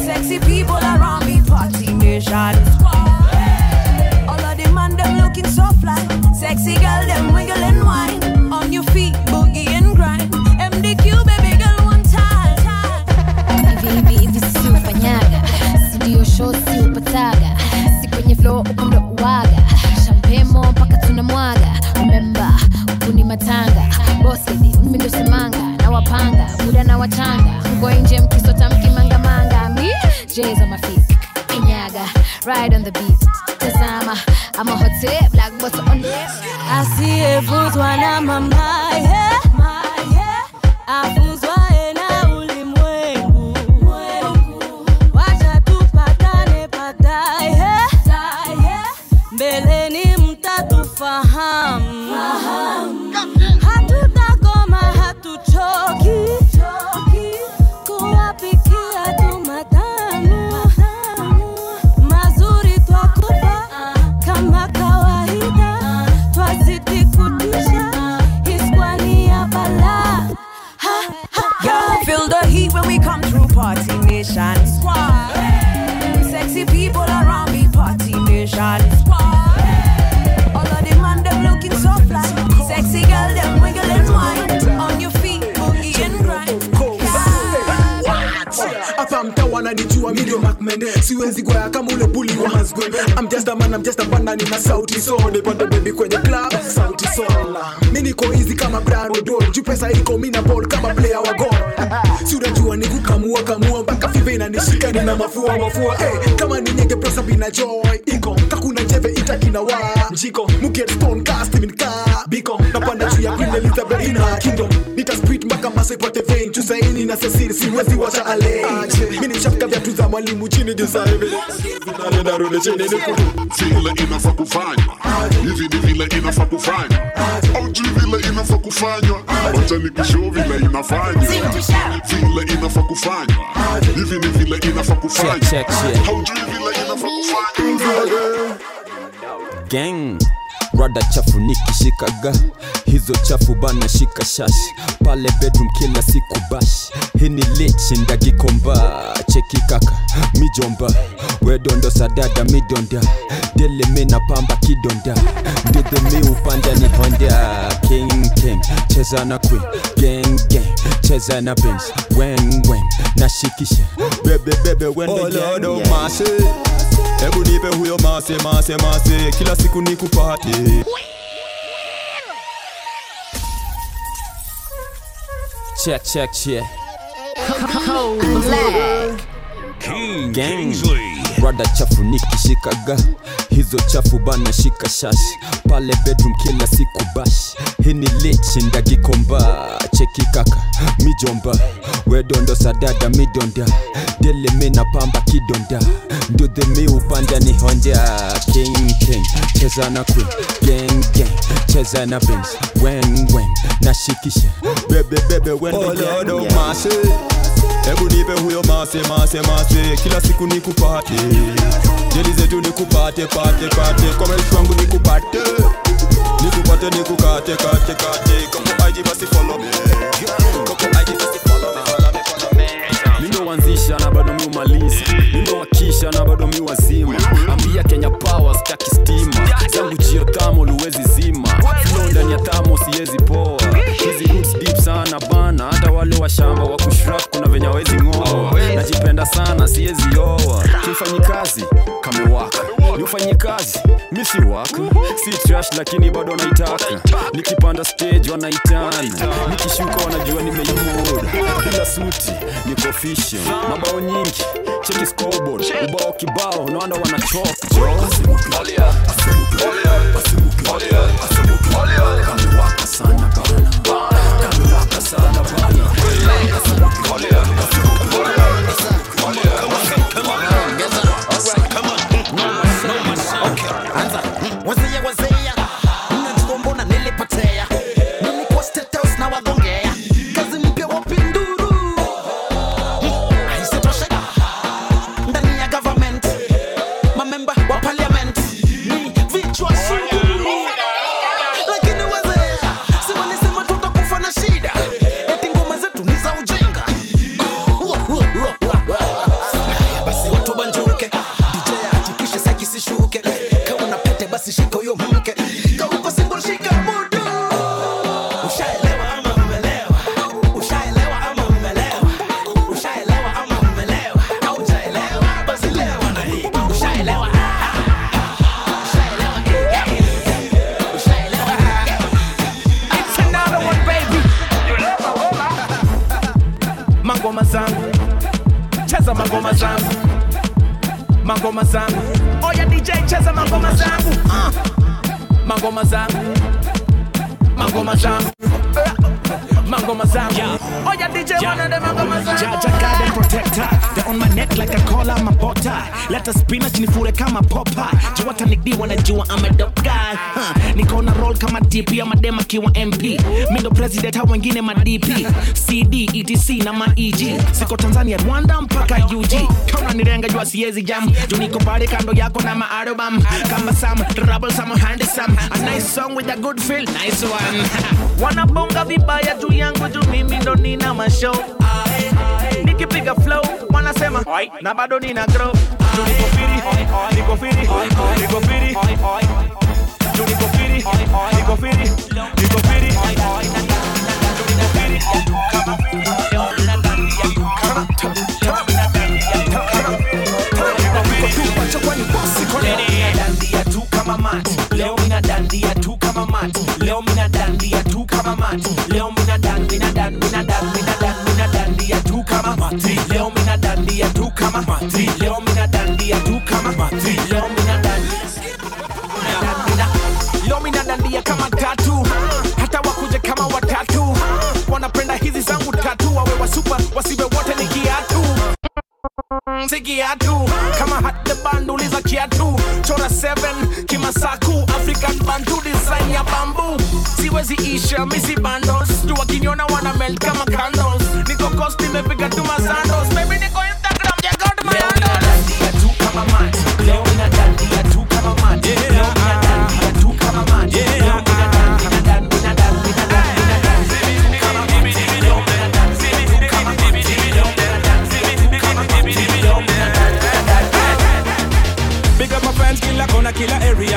Sexy people around me, Party Nation. Sexy girl, them wiggle and wine. On your feet, boogie and grind. MDQ, baby girl, one time. hivi hivi hivi si ufanyaga sindio show si upataga si kwenye flo uko ndo uwaga shampemo mpaka tunamwaga rememba huku ni matanga. Bosedi mimi ndo semanga na wapanga buda na wachanga mko nje mkisota mkimangamanga mi jeza mafisi inyaga ride on the beat. Tazama I'm a hot tip asiyevutwa na mamaye wananijua mido makmende siwezi kwaya kama ule buli wa mazgwembe I'm just a man, I'm just a banda nina sauti so nipate baby kwenye club sauti so mi niko easy kama Brian Odol juu pesa iko mina ball kama player wa goal. si unajua ni kukamua kamua mpaka fibe inanishika nina mafua mafua. Hey, kama ni nyenge prosa bina joy. Iko kakuna jeve itakina wa. Mjiko muget stone cast Steven ka biko napanda juu ya Queen Elizabeth ina kingdom masa vein juu saini na sesiri siwezi wacha ale mi ni chapka viatu za mwalimu chini juu sasa hivi narudi chini ni kutu vile inafaa kufanywa hivi ni vile inafaa kufanywa aujui vile inafaa kufanywa wacha nikishow vile inafanywa vile inafaa kufanywa hivi ni vile inafaa kufanywa Check, check, check. vile inafaa kufanywa gang rada chafu nikishikaga. Hizo chafu bana shika shashi. Pale bedroom kila siku bash. Hini lichinda gikomba. Cheki kaka mijomba wedondo sadada midonda dele mina pamba kidonda. Ndidhe mi upanda ni honda. King king cheza na queen. Gang gang cheza na bens weng weng nashikisha. Bebebebe wendo Oh, mase. Hebu nipe huyo mase mase mase kila siku nikupate check check check Cold black. gang rada chafu nikishikaga. Hizo chafu bana shika shash pale bedroom kila siku bash. Hini lichinda ndagikomba chekikaka mijomba wedondo sadada midonda dele mina pamba kidonda. Ndudhe mi upanda ni honja. King king. Cheza na queen. Gang gang. Cheza na weng weng. Nashikisha. Bebe bebe hebu nipe huyo mase mase mase. Kila siku nikupate. Jeli zetu nikupate pate pate. Kwa maisha yangu nikupate. Nikupate nikukate kate kate. Koko IG basi follow me. Koko IG basi follow me. Follow me follow me mindo wanzisha na bado mi umaliza mindo wakisha na bado mi wazima. Ambia kenya power staki stima. Zangu jio tamo luwezi zima. Ndani ya tamo siwezi poa. Hizi wa shamba wa kushrap kuna venye wezi ng'oa najipenda sana siwezi oa kimfanyi kazi kamewaka niufanyi kazi misi waka si trash lakini bado wanaitaka nikipanda stage wanaitana nikishuka wanajua nimeimoda bila suti niko fishe mabao nyingi cheki scoreboard ubao kibao naona wanachoka kamewaka sana bana kamewaka sana bana zangu. Oya DJ, cheza mangoma zangu, uh. mangoma zangu, mangoma zangu. Mangoma Oh yeah, DJ, wanna the mangoma zangu. Jaja guard and protector. They're on my neck like a collar, my butter. Let us spinach nifure kama Popeye. Juu hata nigdi wanajua I'm a dope guy. Huh. Niko na roll kama DP ama dem akiwa MP. Mi ndo president hao wengine ma DP. CD, ETC na ma EG. Siko Tanzania, Rwanda mpaka UG. Kauna nirenga jua siezi jam. Juu niko pale kando yako na ma album. Kama Sam, troublesome, handsome. A nice song with a good feel, nice one. wanabonga vibaya juu yangu, juu mimi ndo nina masho nikipiga flow wanasema na bado nina grow, niko Leo mina dandia tu kama mati, leo mina dandia dan mina dan mina dan mina dan mina dandia tu kama mati. Leo mina dandia tu kama mati. Leo mina dandia tu kama mati. Leo mina si kiatu kama hata banduliza kiatu chora 7 kimasaku african bantu design ya bambu siwezi isha misi bandos. Tu wakiniona wana melt kama candles. Niko cost nimepiga tu mazandos. Baby niko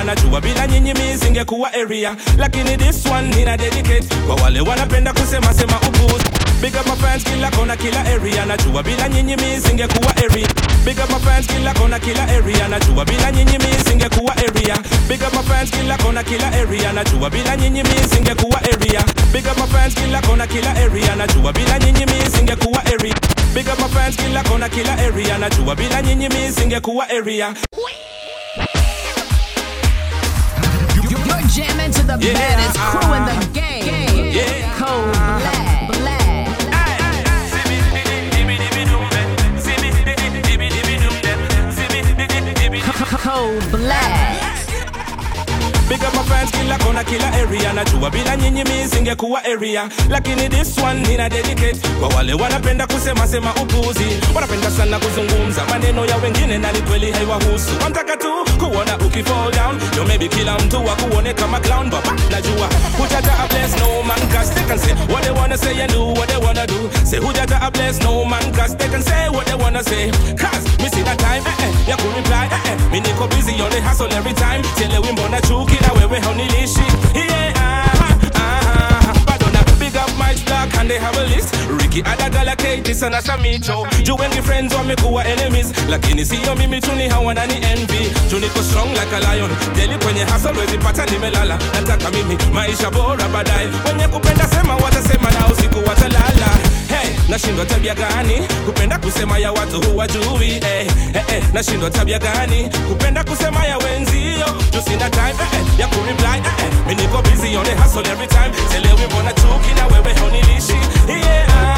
najua bila nyinyi mi singekuwa area. Lakini this one nina dedicate. Kwa wale wanapenda kusema sema upuzi. Big up my fans kila kona kila area. Najua bila nyinyi mi area. Big up my fans kila kona kila area. Najua bila nyinyi mi singekuwa area. Big up my fans kila kona kila area. Najua bila nyinyi mi area. Big up my fans kila kona kila area. Najua bila nyinyi mi area. Big up my fans kila kona kila area. Najua bila nyinyi mi area jamming to the baddest crew in the game. Yeah. Cold black. Big up my fans kila kona kila area. Najua bila nyinyi mi singekuwa area. Lakini this one nina dedicate. Kwa wale wanapenda kusema sema upuzi. Wanapenda sana kuzungumza maneno ya wengine na ni kweli haiwahusu. Wanataka tu kuona ukifall down. Yo maybe kila mtu wakuone kama clown baba. Najua hujata a bless no man cause they can say what they wanna say and do what they wanna do. Say hujata a bless no man cause they can say what they wanna say. Cause me see that time eh, eh, ya kureply eh, eh, mi niko busy on the hustle every time. Tele wimbo na chuki na wewe haunilishi. Yeah, ah, ah, my stock and they have a list. Ricky Adagala Kate sana Samicho. Juu wengi friends wamekuwa enemies. Lakini sio mimi tu ni hawana ni envy. Juu niko strong like a lion. Deli kwenye hustle wezi pata nimelala. Nataka mimi maisha bora baadaye. Wenye kupenda sema watasema na usiku watalala hey, nashindwa tabia gani? Kupenda kusema ya watu huwajui hey, hey, hey, nashindwa tabia gani? Kupenda kusema ya wenzio. Juu sina time hey, hey, ya kureply hey, hey, mi niko on the hustle every time. Selewi mbona chuki na wewe haunilishi. Yeah,